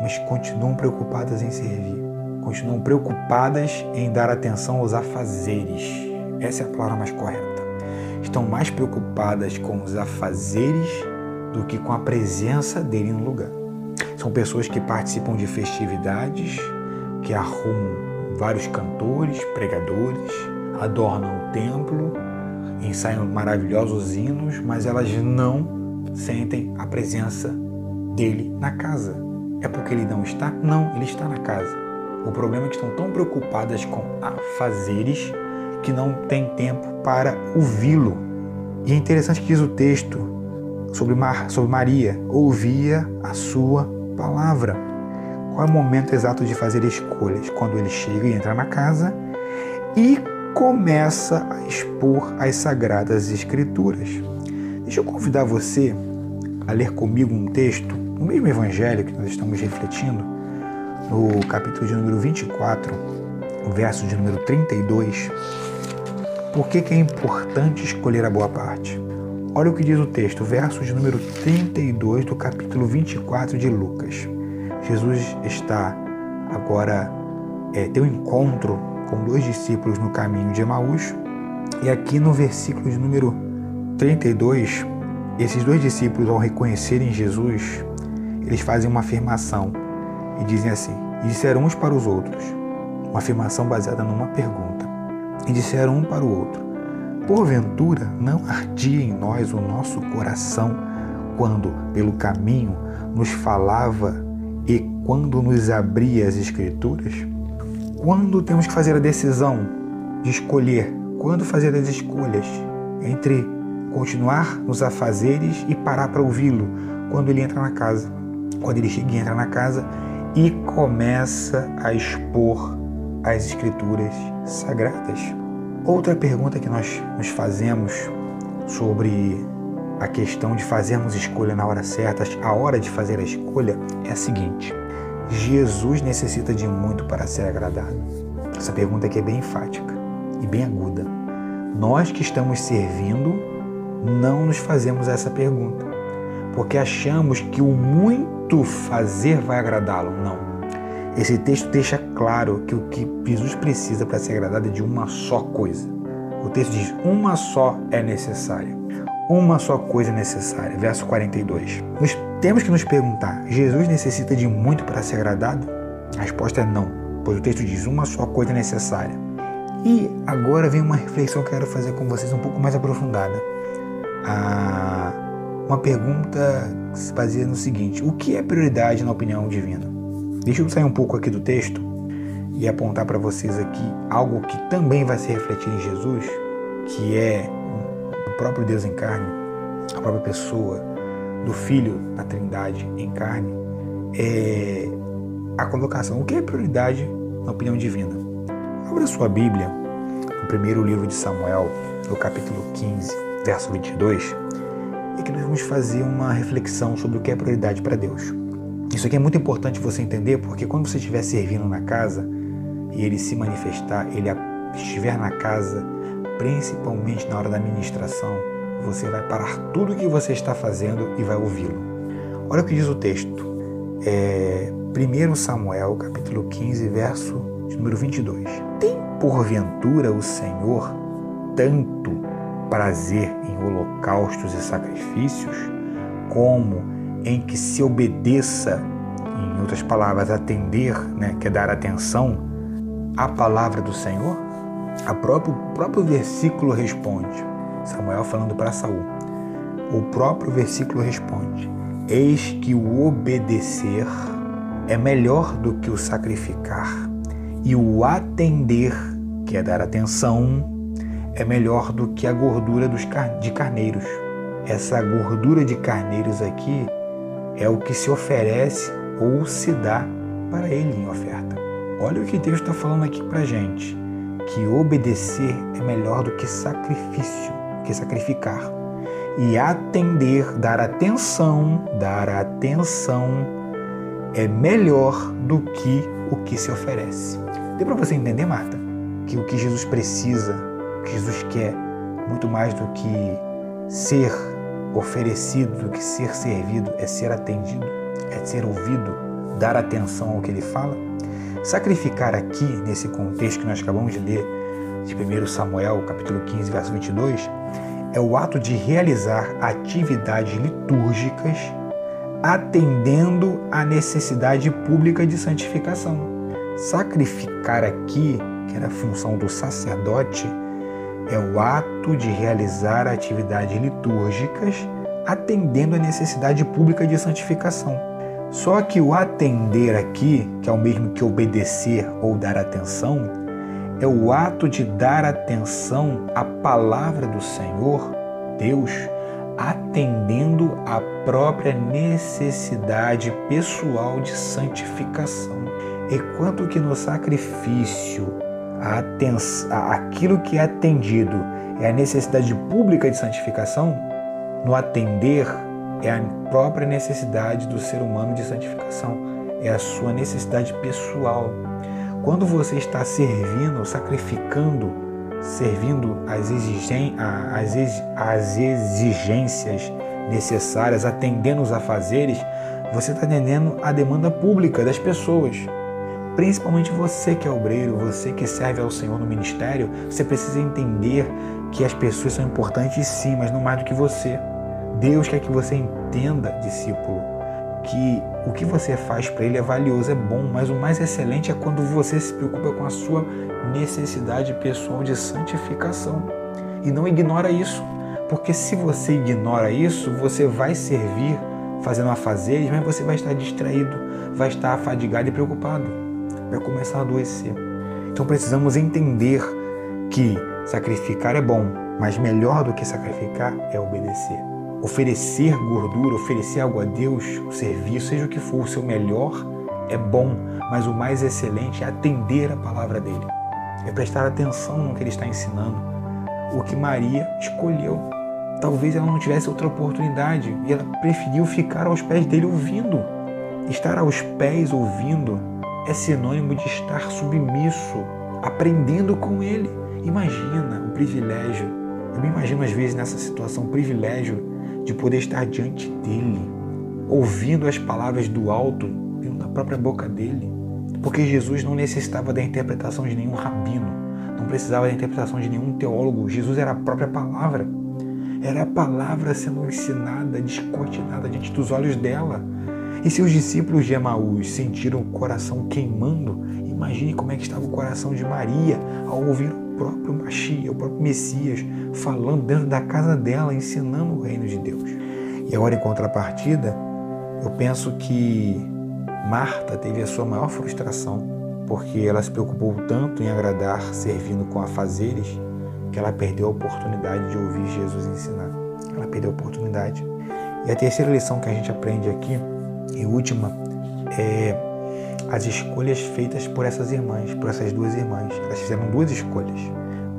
mas continuam preocupadas em servir, continuam preocupadas em dar atenção aos afazeres. Essa é a palavra mais correta. Estão mais preocupadas com os afazeres do que com a presença dele no lugar. São pessoas que participam de festividades, que arrumam vários cantores, pregadores, adornam o templo, ensaiam maravilhosos hinos, mas elas não sentem a presença dele na casa. É porque ele não está? Não, ele está na casa. O problema é que estão tão preocupadas com afazeres que não têm tempo para ouvi-lo. E é interessante que diz o texto sobre, Mar, sobre Maria: ouvia a sua palavra. Qual é o momento exato de fazer escolhas? Quando ele chega e entra na casa e começa a expor as Sagradas Escrituras. Deixa eu convidar você a ler comigo um texto, no mesmo evangelho que nós estamos refletindo, no capítulo de número 24, o verso de número 32. Por que, que é importante escolher a boa parte? Olha o que diz o texto, verso de número 32 do capítulo 24 de Lucas. Jesus está agora, é, tem um encontro com dois discípulos no caminho de Emaús E aqui no versículo de número 32, esses dois discípulos, ao reconhecerem Jesus, eles fazem uma afirmação e dizem assim: E disseram uns para os outros, uma afirmação baseada numa pergunta. E disseram um para o outro: Porventura não ardia em nós o nosso coração quando, pelo caminho, nos falava e quando nos abria as Escrituras? Quando temos que fazer a decisão de escolher, quando fazer as escolhas entre continuar nos afazeres e parar para ouvi-lo quando ele entra na casa, quando ele chega e entra na casa e começa a expor as Escrituras sagradas. Outra pergunta que nós nos fazemos sobre a questão de fazermos escolha na hora certa, a hora de fazer a escolha, é a seguinte: Jesus necessita de muito para ser agradado? Essa pergunta aqui é bem enfática e bem aguda. Nós que estamos servindo não nos fazemos essa pergunta, porque achamos que o muito fazer vai agradá-lo. Não. Esse texto deixa claro que o que Jesus precisa para ser agradado é de uma só coisa. O texto diz: uma só é necessária. Uma só coisa necessária. Verso 42. Nós temos que nos perguntar: Jesus necessita de muito para ser agradado? A resposta é não, pois o texto diz: uma só coisa necessária. E agora vem uma reflexão que eu quero fazer com vocês um pouco mais aprofundada. Ah, uma pergunta que se baseia no seguinte: o que é prioridade na opinião divina? Deixa eu sair um pouco aqui do texto e apontar para vocês aqui algo que também vai se refletir em Jesus, que é próprio Deus em carne, a própria pessoa do Filho da Trindade em carne, é a colocação. O que é prioridade na opinião divina? Abra sua Bíblia no primeiro livro de Samuel, no capítulo 15, verso 22, e que nós vamos fazer uma reflexão sobre o que é prioridade para Deus. Isso aqui é muito importante você entender, porque quando você estiver servindo na casa e ele se manifestar, ele estiver na casa, principalmente na hora da ministração, você vai parar tudo o que você está fazendo e vai ouvi-lo. Olha o que diz o texto. É 1 Samuel, capítulo 15, verso número 22. Tem porventura o Senhor tanto prazer em holocaustos e sacrifícios, como em que se obedeça, em outras palavras, atender, né, que é dar atenção à palavra do Senhor? A próprio, o próprio versículo responde. Samuel falando para Saul. O próprio versículo responde: Eis que o obedecer é melhor do que o sacrificar, e o atender, que é dar atenção, é melhor do que a gordura dos car de carneiros. Essa gordura de carneiros aqui é o que se oferece ou se dá para ele em oferta. Olha o que Deus está falando aqui para gente, que obedecer é melhor do que sacrifício, que sacrificar. E atender, dar atenção, dar atenção é melhor do que o que se oferece. Deu para você entender, Marta, que o que Jesus precisa, o que Jesus quer, muito mais do que ser oferecido do que ser servido é ser atendido, é ser ouvido, dar atenção ao que ele fala. Sacrificar aqui, nesse contexto que nós acabamos de ler, de 1 Samuel, capítulo 15, verso 22, é o ato de realizar atividades litúrgicas atendendo à necessidade pública de santificação. Sacrificar aqui, que era a função do sacerdote, é o ato de realizar atividades litúrgicas atendendo à necessidade pública de santificação. Só que o atender aqui, que é o mesmo que obedecer ou dar atenção, é o ato de dar atenção à palavra do Senhor, Deus, atendendo à própria necessidade pessoal de santificação. Enquanto que no sacrifício a atenção, aquilo que é atendido é a necessidade pública de santificação, no atender é a própria necessidade do ser humano de santificação, é a sua necessidade pessoal. Quando você está servindo, sacrificando, servindo as, exigen as, as exigências necessárias, atendendo os afazeres, você está atendendo a demanda pública das pessoas. principalmente você que é obreiro, você que serve ao Senhor no ministério, você precisa entender que as pessoas são importantes sim, mas não mais do que você. Deus quer que você entenda, discípulo, que o que você faz para Ele é valioso, é bom, mas o mais excelente é quando você se preocupa com a sua necessidade pessoal de santificação e não ignora isso. Porque se você ignora isso, você vai servir fazendo afazeres, mas você vai estar distraído, vai estar afadigado e preocupado, vai começar a adoecer. Então precisamos entender que sacrificar é bom, mas melhor do que sacrificar é obedecer. Oferecer gordura, oferecer algo a Deus, o serviço, seja o que for, o seu melhor é bom, mas o mais excelente é atender a palavra dele, é prestar atenção no que ele está ensinando. O que Maria escolheu Talvez ela não tivesse outra oportunidade e ela preferiu ficar aos pés dele ouvindo. Estar aos pés ouvindo é sinônimo de estar submisso, aprendendo com ele. Imagina o privilégio. Eu me imagino às vezes nessa situação, o privilégio de poder estar diante dele, ouvindo as palavras do alto, vindo da própria boca dele. Porque Jesus não necessitava da interpretação de nenhum rabino, não precisava da interpretação de nenhum teólogo. Jesus era a própria palavra. Era a palavra sendo ensinada, descortinada diante dos olhos dela. E seus discípulos de Emaús sentiram o coração queimando. Imagine como é que estava o coração de Maria ao ouvir próprio Machia, o próprio Messias, falando dentro da casa dela, ensinando o reino de Deus. E agora, em contrapartida, eu penso que Marta teve a sua maior frustração, porque ela se preocupou tanto em agradar, servindo com afazeres, que ela perdeu a oportunidade de ouvir Jesus ensinar. Ela perdeu a oportunidade. E a terceira lição que a gente aprende aqui, e última, é as escolhas feitas por essas irmãs, por essas duas irmãs. Elas fizeram duas escolhas.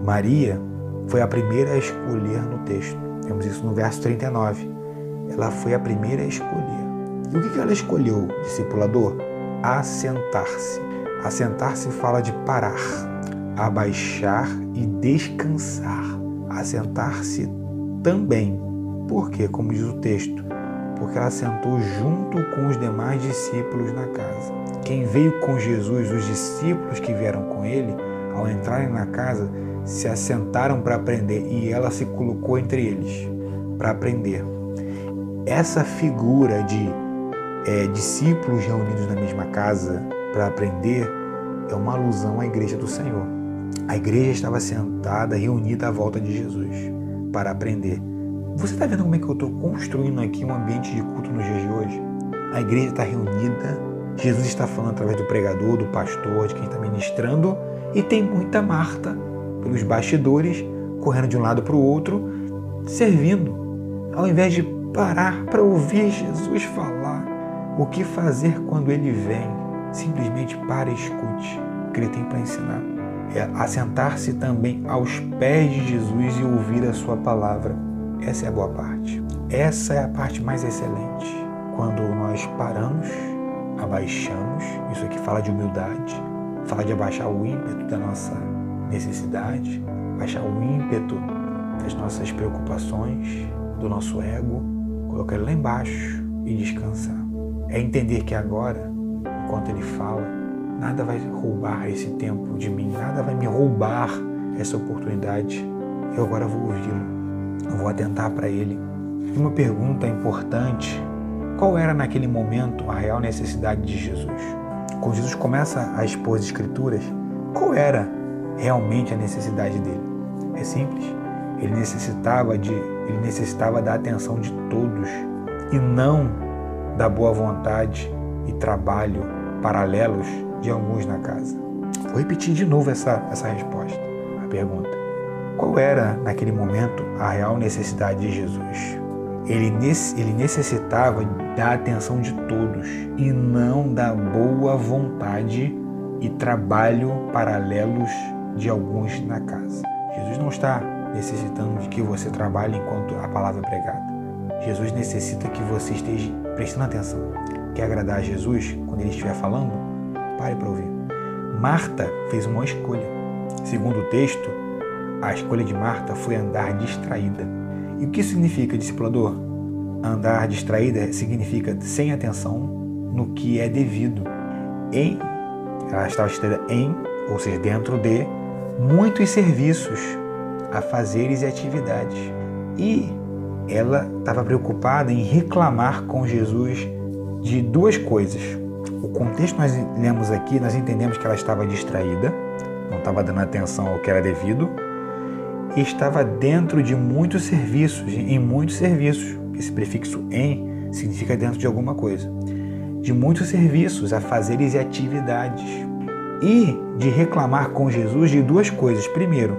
Maria foi a primeira a escolher no texto. Temos isso no verso 39. Ela foi a primeira a escolher. E o que ela escolheu, discipulador? Assentar-se. Assentar-se fala de parar, abaixar e descansar, assentar-se também. Por quê? Como diz o texto, porque ela sentou junto com os demais discípulos na casa. Quem veio com Jesus, os discípulos que vieram com ele, ao entrarem na casa, se assentaram para aprender e ela se colocou entre eles para aprender. Essa figura de é, discípulos reunidos na mesma casa para aprender é uma alusão à igreja do Senhor. A igreja estava sentada, reunida à volta de Jesus para aprender. Você está vendo como é que eu estou construindo aqui um ambiente de culto nos dias de hoje? A igreja está reunida, Jesus está falando através do pregador, do pastor, de quem está ministrando, e tem muita Marta pelos bastidores, correndo de um lado para o outro, servindo, ao invés de parar para ouvir Jesus falar o que fazer quando ele vem. Simplesmente para e escute o que ele tem para ensinar é assentar-se também aos pés de Jesus e ouvir a sua palavra. Essa é a boa parte. Essa é a parte mais excelente. Quando nós paramos, abaixamos, isso aqui fala de humildade, fala de abaixar o ímpeto da nossa necessidade, baixar o ímpeto das nossas preocupações, do nosso ego, colocar ele lá embaixo e descansar. É entender que agora, enquanto ele fala, Nada vai roubar esse tempo de mim, nada vai me roubar essa oportunidade. Eu agora vou ouvi-lo, eu vou atentar para ele. Uma pergunta importante: qual era naquele momento a real necessidade de Jesus? Quando Jesus começa a expor as Escrituras, qual era realmente a necessidade dele? É simples. Ele necessitava de, ele necessitava da atenção de todos e não da boa vontade e trabalho paralelos de alguns na casa. Vou repetir de novo essa, essa resposta, a pergunta. Qual era, naquele momento, a real necessidade de Jesus? Ele, necessitava da atenção de todos e não da boa vontade e trabalho paralelos de alguns na casa. Jesus não está necessitando de que você trabalhe enquanto a palavra é pregada. Jesus necessita que você esteja prestando atenção. Quer agradar a Jesus quando ele estiver falando? Pare para ouvir. Marta fez uma escolha. Segundo o texto, a escolha de Marta foi andar distraída. E o que significa, discipulador? Andar distraída significa sem atenção no que é devido, em ela estava distraída em, ou seja, dentro de muitos serviços, afazeres e atividades. E ela estava preocupada em reclamar com Jesus de duas coisas. O contexto que nós lemos aqui, nós entendemos que ela estava distraída, não estava dando atenção ao que era devido, estava dentro de muitos serviços, em muitos serviços. Esse prefixo em significa dentro de alguma coisa. De muitos serviços, afazeres e atividades. E de reclamar com Jesus de duas coisas. Primeiro,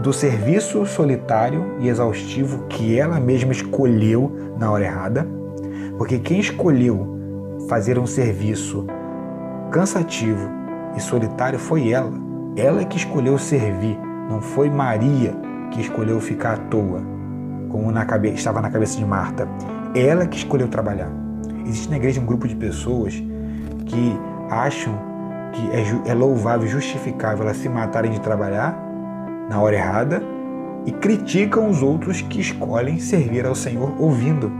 do serviço solitário e exaustivo que ela mesma escolheu na hora errada, porque quem escolheu fazer um serviço cansativo e solitário foi ela. Ela que escolheu servir, não foi Maria que escolheu ficar à toa, como na cabe... estava na cabeça de Marta. Ela que escolheu trabalhar. Existe na igreja um grupo de pessoas que acham que é, é louvável justificável elas se matarem de trabalhar na hora errada e criticam os outros que escolhem servir ao Senhor ouvindo.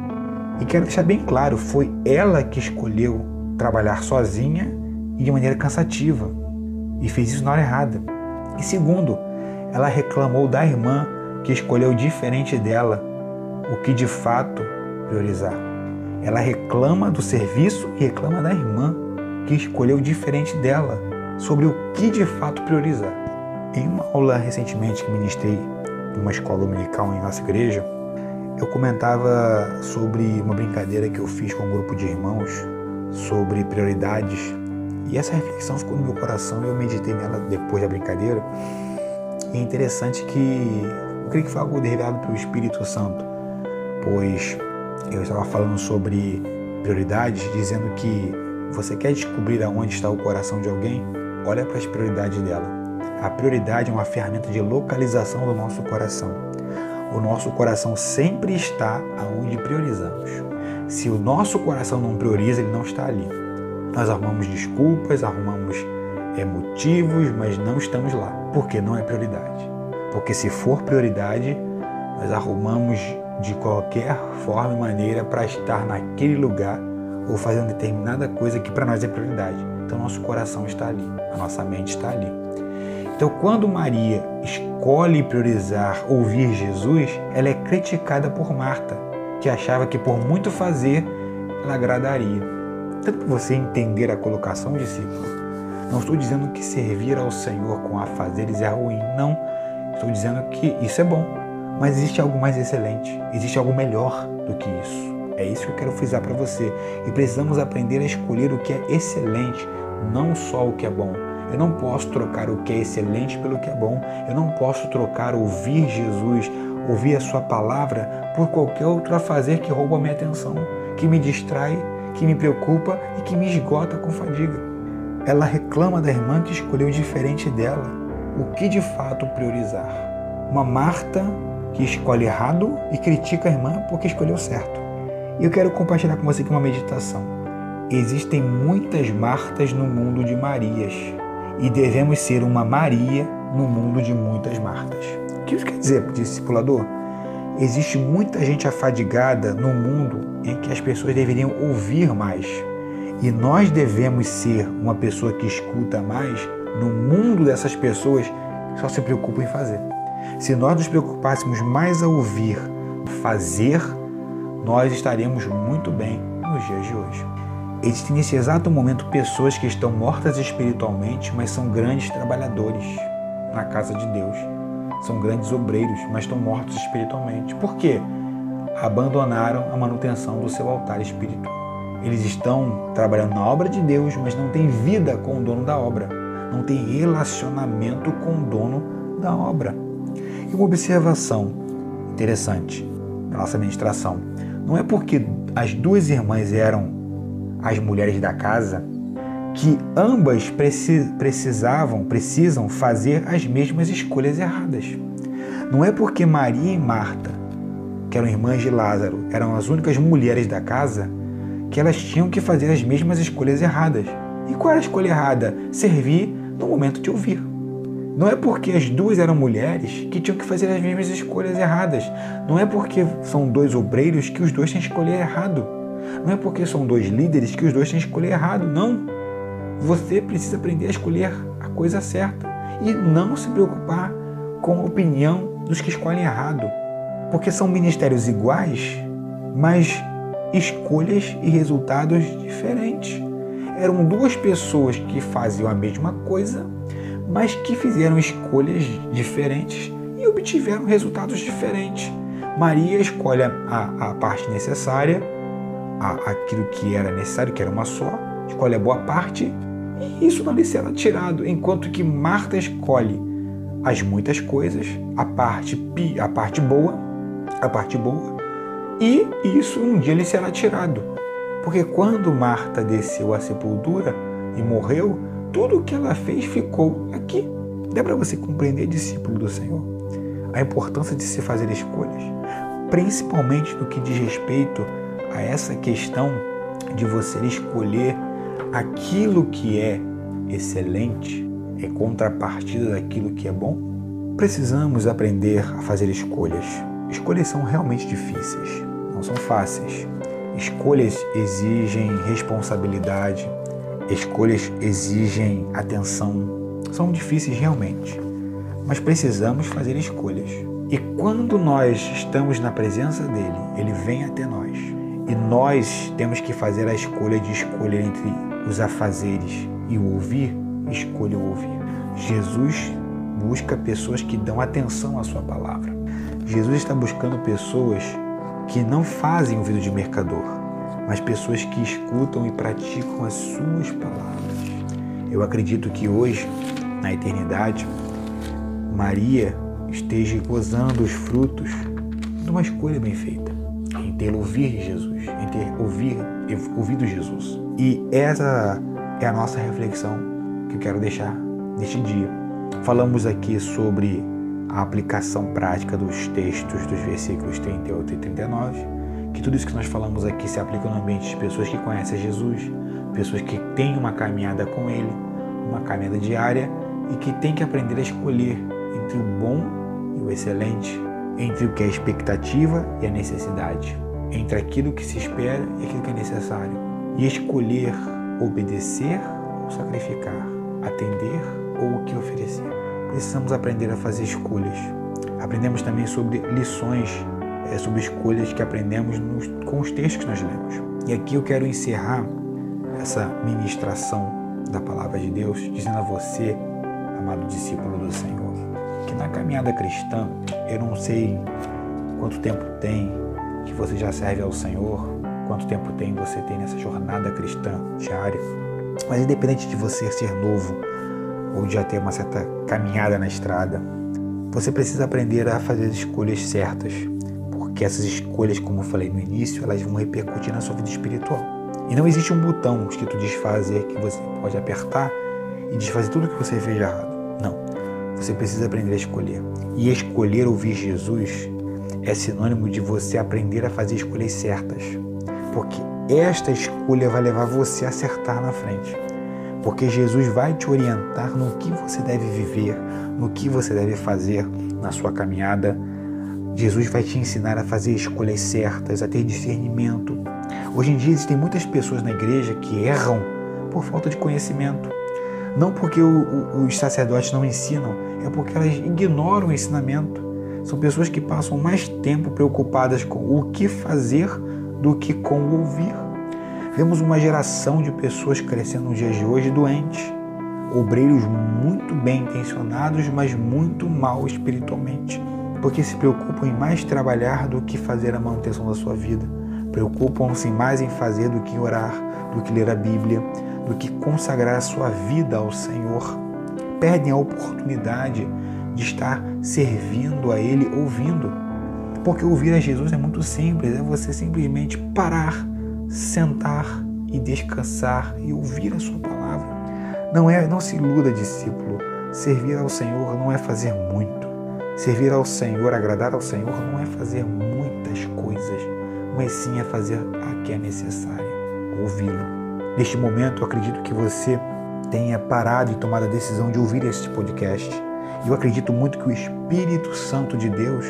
E quero deixar bem claro, foi ela que escolheu trabalhar sozinha e de maneira cansativa e fez isso na hora errada. E segundo, ela reclamou da irmã que escolheu diferente dela o que de fato priorizar. Ela reclama do serviço e reclama da irmã que escolheu diferente dela sobre o que de fato priorizar. Em uma aula recentemente que ministrei em uma escola dominical em nossa igreja, eu comentava sobre uma brincadeira que eu fiz com um grupo de irmãos sobre prioridades. E essa reflexão ficou no meu coração e eu meditei nela depois da brincadeira. É interessante que eu creio que foi algo revelado pelo Espírito Santo, pois eu estava falando sobre prioridades, dizendo que você quer descobrir aonde está o coração de alguém? Olha para as prioridades dela. A prioridade é uma ferramenta de localização do nosso coração. O nosso coração sempre está aonde priorizamos. Se o nosso coração não prioriza, ele não está ali. Nós arrumamos desculpas, arrumamos é, motivos, mas não estamos lá, porque não é prioridade. Porque se for prioridade, nós arrumamos de qualquer forma e maneira para estar naquele lugar ou fazendo determinada coisa que para nós é prioridade. Então nosso coração está ali, a nossa mente está ali. Então, quando Maria escolhe priorizar ouvir Jesus, ela é criticada por Marta, que achava que por muito fazer ela agradaria. Tanto para você entender a colocação, discípulo, não estou dizendo que servir ao Senhor com afazeres é ruim, não. Estou dizendo que isso é bom, mas existe algo mais excelente, existe algo melhor do que isso. É isso que eu quero frisar para você. E precisamos aprender a escolher o que é excelente, não só o que é bom. Eu não posso trocar o que é excelente pelo que é bom. Eu não posso trocar ouvir Jesus, ouvir a Sua palavra, por qualquer outro a fazer que rouba a minha atenção, que me distrai, que me preocupa e que me esgota com fadiga. Ela reclama da irmã que escolheu diferente dela. O que de fato priorizar? Uma Marta que escolhe errado e critica a irmã porque escolheu certo. E eu quero compartilhar com você aqui uma meditação. Existem muitas Martas no mundo de Marias e devemos ser uma Maria no mundo de muitas Martas. O que isso quer dizer, discipulador? Existe muita gente afadigada no mundo em que as pessoas deveriam ouvir mais. E nós devemos ser uma pessoa que escuta mais no mundo dessas pessoas que só se preocupam em fazer. Se nós nos preocupássemos mais a ouvir, fazer, nós estaríamos muito bem nos dias de hoje. Existem nesse exato momento pessoas que estão mortas espiritualmente, mas são grandes trabalhadores na casa de Deus. São grandes obreiros, mas estão mortos espiritualmente. Por quê? Abandonaram a manutenção do seu altar espiritual. Eles estão trabalhando na obra de Deus, mas não têm vida com o dono da obra. Não têm relacionamento com o dono da obra. E uma observação interessante na nossa administração. Não é porque as duas irmãs eram as mulheres da casa, que ambas precisavam, precisam fazer as mesmas escolhas erradas. Não é porque Maria e Marta, que eram irmãs de Lázaro, eram as únicas mulheres da casa, que elas tinham que fazer as mesmas escolhas erradas. E qual era a escolha errada? Servir no momento de ouvir. Não é porque as duas eram mulheres que tinham que fazer as mesmas escolhas erradas. Não é porque são dois obreiros que os dois têm que escolher errado. Não é porque são dois líderes que os dois têm que escolher errado, não. Você precisa aprender a escolher a coisa certa e não se preocupar com a opinião dos que escolhem errado, porque são ministérios iguais, mas escolhas e resultados diferentes. Eram duas pessoas que faziam a mesma coisa, mas que fizeram escolhas diferentes e obtiveram resultados diferentes. Maria escolhe a, a parte necessária, a, aquilo que era necessário, que era uma só, escolhe a boa parte, e isso não lhe será tirado, enquanto que Marta escolhe as muitas coisas, a parte a parte boa, a parte boa, e isso um dia lhe será tirado. Porque quando Marta desceu à sepultura e morreu, tudo o que ela fez ficou aqui. Dá para você compreender, discípulo do Senhor, a importância de se fazer escolhas, principalmente no que diz respeito a essa questão de você escolher aquilo que é excelente, é contrapartida daquilo que é bom. Precisamos aprender a fazer escolhas. Escolhas são realmente difíceis, não são fáceis. Escolhas exigem responsabilidade, escolhas exigem atenção. São difíceis realmente, mas precisamos fazer escolhas. E quando nós estamos na presença dele, ele vem até nós. E nós temos que fazer a escolha de escolher entre os afazeres e o ouvir, escolha o ouvir. Jesus busca pessoas que dão atenção à sua palavra. Jesus está buscando pessoas que não fazem ouvido de mercador, mas pessoas que escutam e praticam as suas palavras. Eu acredito que hoje, na eternidade, Maria esteja gozando os frutos de uma escolha bem feita, em ter ouvir Jesus, em ter ouvir, ouvido Jesus. E essa é a nossa reflexão que eu quero deixar neste dia. Falamos aqui sobre a aplicação prática dos textos dos versículos 38 e 39, que tudo isso que nós falamos aqui se aplica no ambiente de pessoas que conhecem Jesus, pessoas que têm uma caminhada com Ele, uma caminhada diária e que têm que aprender a escolher entre o bom e o excelente, entre o que é expectativa e a necessidade, entre aquilo que se espera e aquilo que é necessário, e escolher obedecer ou sacrificar, atender ou o que oferecer. Precisamos aprender a fazer escolhas. Aprendemos também sobre lições, é, sobre escolhas que aprendemos nos, com os textos que nós lemos. E aqui eu quero encerrar essa ministração da palavra de Deus, dizendo a você, amado discípulo do Senhor, que na caminhada cristã, eu não sei quanto tempo tem que você já serve ao Senhor, quanto tempo tem você tem nessa jornada cristã diária, mas independente de você ser novo ou já ter uma certa caminhada na estrada, você precisa aprender a fazer as escolhas certas, porque essas escolhas, como eu falei no início, elas vão repercutir na sua vida espiritual. E não existe um botão escrito desfazer que você pode apertar e desfazer tudo que você fez de errado. Não. Você precisa aprender a escolher. E escolher ouvir Jesus é sinônimo de você aprender a fazer escolhas certas. Porque esta escolha vai levar você a acertar na frente. Porque Jesus vai te orientar no que você deve viver, no que você deve fazer na sua caminhada. Jesus vai te ensinar a fazer escolhas certas, a ter discernimento. Hoje em dia existem muitas pessoas na igreja que erram por falta de conhecimento. Não porque o, o, os sacerdotes não ensinam, é porque elas ignoram o ensinamento. São pessoas que passam mais tempo preocupadas com o que fazer do que com ouvir. Vemos uma geração de pessoas crescendo nos dias de hoje doentes, obreiros muito bem intencionados, mas muito mal espiritualmente, porque se preocupam em mais trabalhar do que fazer a manutenção da sua vida. Preocupam-se mais em fazer do que orar, do que ler a Bíblia, do que consagrar a sua vida ao Senhor. Perdem a oportunidade de estar servindo a Ele, ouvindo. Porque ouvir a Jesus é muito simples, é você simplesmente parar, sentar e descansar e ouvir a sua palavra. Não é, não se iluda, discípulo. Servir ao Senhor não é fazer muito. Servir ao Senhor, agradar ao Senhor não é fazer muitas coisas, mas sim é fazer a que é necessário, ouvi-lo. Neste momento, eu acredito que você tenha parado e tomado a decisão de ouvir este podcast. Eu acredito muito que o Espírito Santo de Deus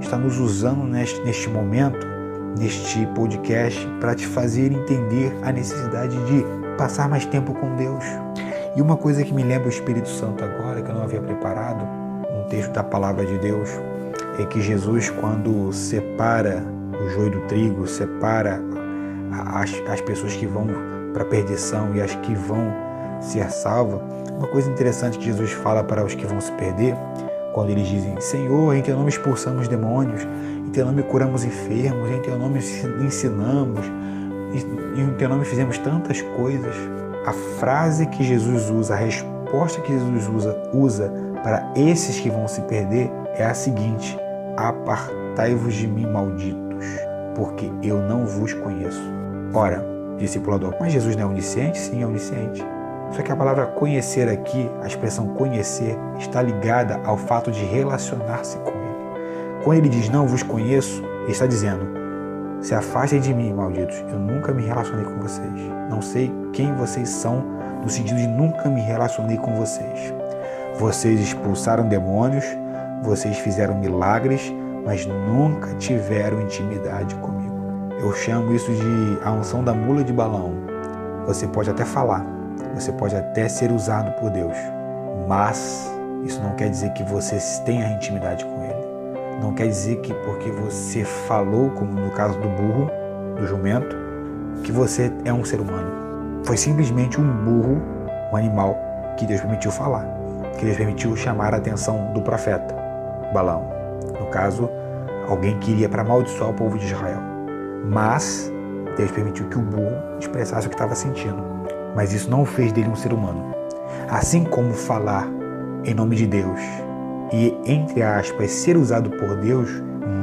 está nos usando neste, neste momento, neste podcast, para te fazer entender a necessidade de passar mais tempo com Deus. E uma coisa que me lembra o Espírito Santo agora, que eu não havia preparado, um texto da palavra de Deus, é que Jesus, quando separa o joio do trigo, separa as, as pessoas que vão para a perdição e as que vão ser salvas, uma coisa interessante que Jesus fala para os que vão se perder, quando eles dizem: Senhor, em teu nome expulsamos demônios, em teu nome curamos enfermos, em teu nome ensinamos, em teu nome fizemos tantas coisas. A frase que Jesus usa, a resposta que Jesus usa, usa para esses que vão se perder é a seguinte: Apartai-vos de mim, malditos, porque eu não vos conheço. Ora, discipulador, mas Jesus não é onisciente? Sim, é onisciente. Só que a palavra conhecer aqui, a expressão conhecer, está ligada ao fato de relacionar-se com. Quando ele diz não vos conheço, ele está dizendo: se afastem de mim, malditos, eu nunca me relacionei com vocês. Não sei quem vocês são, no sentido de nunca me relacionei com vocês. Vocês expulsaram demônios, vocês fizeram milagres, mas nunca tiveram intimidade comigo. Eu chamo isso de a unção da mula de balão. Você pode até falar, você pode até ser usado por Deus, mas isso não quer dizer que você tenha intimidade com Ele. Não quer dizer que porque você falou, como no caso do burro, do jumento, que você é um ser humano. Foi simplesmente um burro, um animal, que Deus permitiu falar, que Deus permitiu chamar a atenção do profeta, Balão. No caso, alguém que iria para amaldiçoar o povo de Israel. Mas Deus permitiu que o burro expressasse o que estava sentindo mas isso não fez dele um ser humano. Assim como falar em nome de Deus e, entre aspas, ser usado por Deus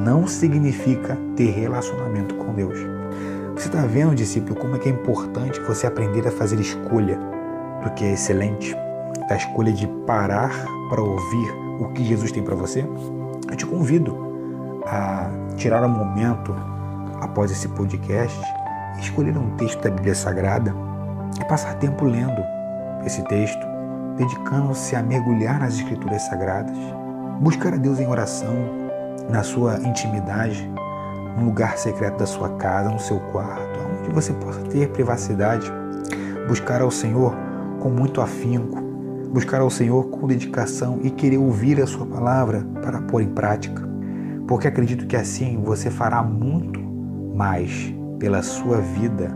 não significa ter relacionamento com Deus. Você está vendo, discípulo, como é que é importante você aprender a fazer escolha do que é excelente, da escolha de parar para ouvir o que Jesus tem para você? Eu te convido a tirar um momento após esse podcast escolher um texto da Bíblia Sagrada e passar tempo lendo esse texto, dedicando-se a mergulhar nas Escrituras Sagradas, buscar a Deus em oração, na sua intimidade, no lugar secreto da sua casa, no seu quarto, onde você possa ter privacidade, buscar ao Senhor com muito afinco, buscar ao Senhor com dedicação e querer ouvir a sua palavra para pôr em prática. Porque acredito que assim você fará muito mais pela sua vida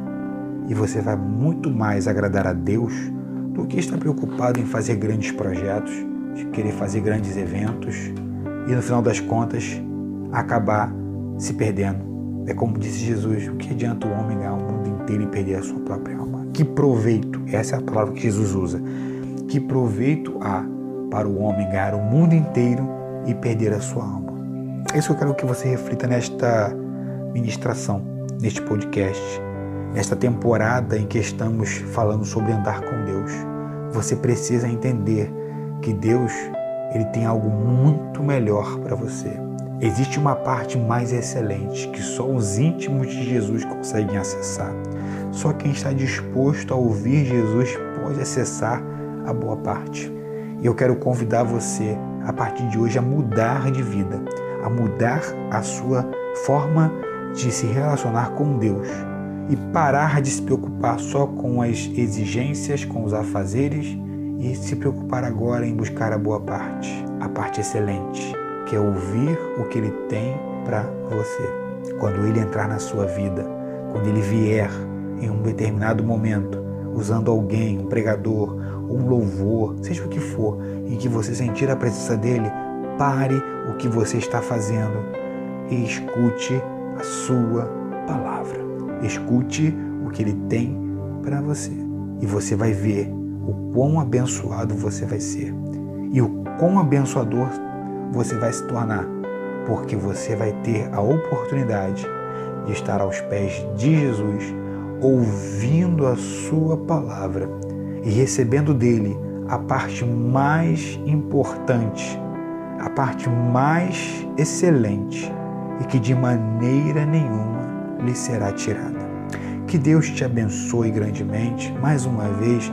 e você vai muito mais agradar a Deus do que estar preocupado em fazer grandes projetos, de querer fazer grandes eventos e no final das contas acabar se perdendo. É como disse Jesus: o que adianta o homem ganhar o mundo inteiro e perder a sua própria alma? Que proveito, essa é a palavra que Jesus usa, que proveito há para o homem ganhar o mundo inteiro e perder a sua alma? É isso que eu quero que você reflita nesta ministração, neste podcast Nesta temporada em que estamos falando sobre andar com Deus, você precisa entender que Deus ele tem algo muito melhor para você. Existe uma parte mais excelente que só os íntimos de Jesus conseguem acessar. Só quem está disposto a ouvir Jesus pode acessar a boa parte. E eu quero convidar você, a partir de hoje, a mudar de vida, a mudar a sua forma de se relacionar com Deus e parar de se preocupar só com as exigências, com os afazeres e se preocupar agora em buscar a boa parte, a parte excelente, que é ouvir o que ele tem para você. Quando ele entrar na sua vida, quando ele vier em um determinado momento, usando alguém, um pregador, um louvor, seja o que for, em que você sentir a presença dele, pare o que você está fazendo e escute a sua palavra. Escute o que ele tem para você e você vai ver o quão abençoado você vai ser e o quão abençoador você vai se tornar, porque você vai ter a oportunidade de estar aos pés de Jesus, ouvindo a sua palavra e recebendo dele a parte mais importante, a parte mais excelente e que de maneira nenhuma lhe será tirada. Que Deus te abençoe grandemente. Mais uma vez,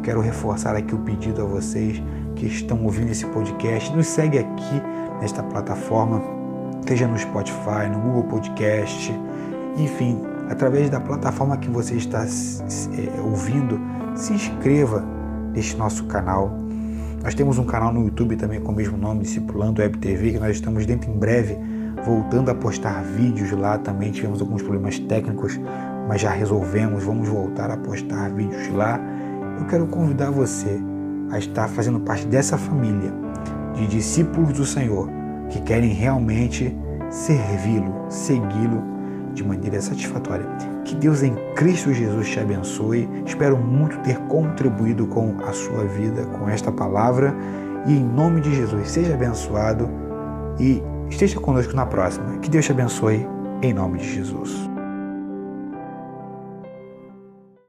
eu quero reforçar aqui o pedido a vocês que estão ouvindo esse podcast. Nos segue aqui nesta plataforma, seja no Spotify, no Google Podcast, enfim, através da plataforma que você está é, ouvindo, se inscreva neste nosso canal. Nós temos um canal no YouTube também com o mesmo nome, Discipulando Web TV, que nós estamos dentro em breve voltando a postar vídeos lá também. Tivemos alguns problemas técnicos, mas já resolvemos. Vamos voltar a postar vídeos lá. Eu quero convidar você a estar fazendo parte dessa família de discípulos do Senhor que querem realmente servi-lo, segui-lo de maneira satisfatória. Que Deus em Cristo Jesus te abençoe. Espero muito ter contribuído com a sua vida com esta palavra e em nome de Jesus seja abençoado e esteja conosco na próxima. Que Deus te abençoe em nome de Jesus.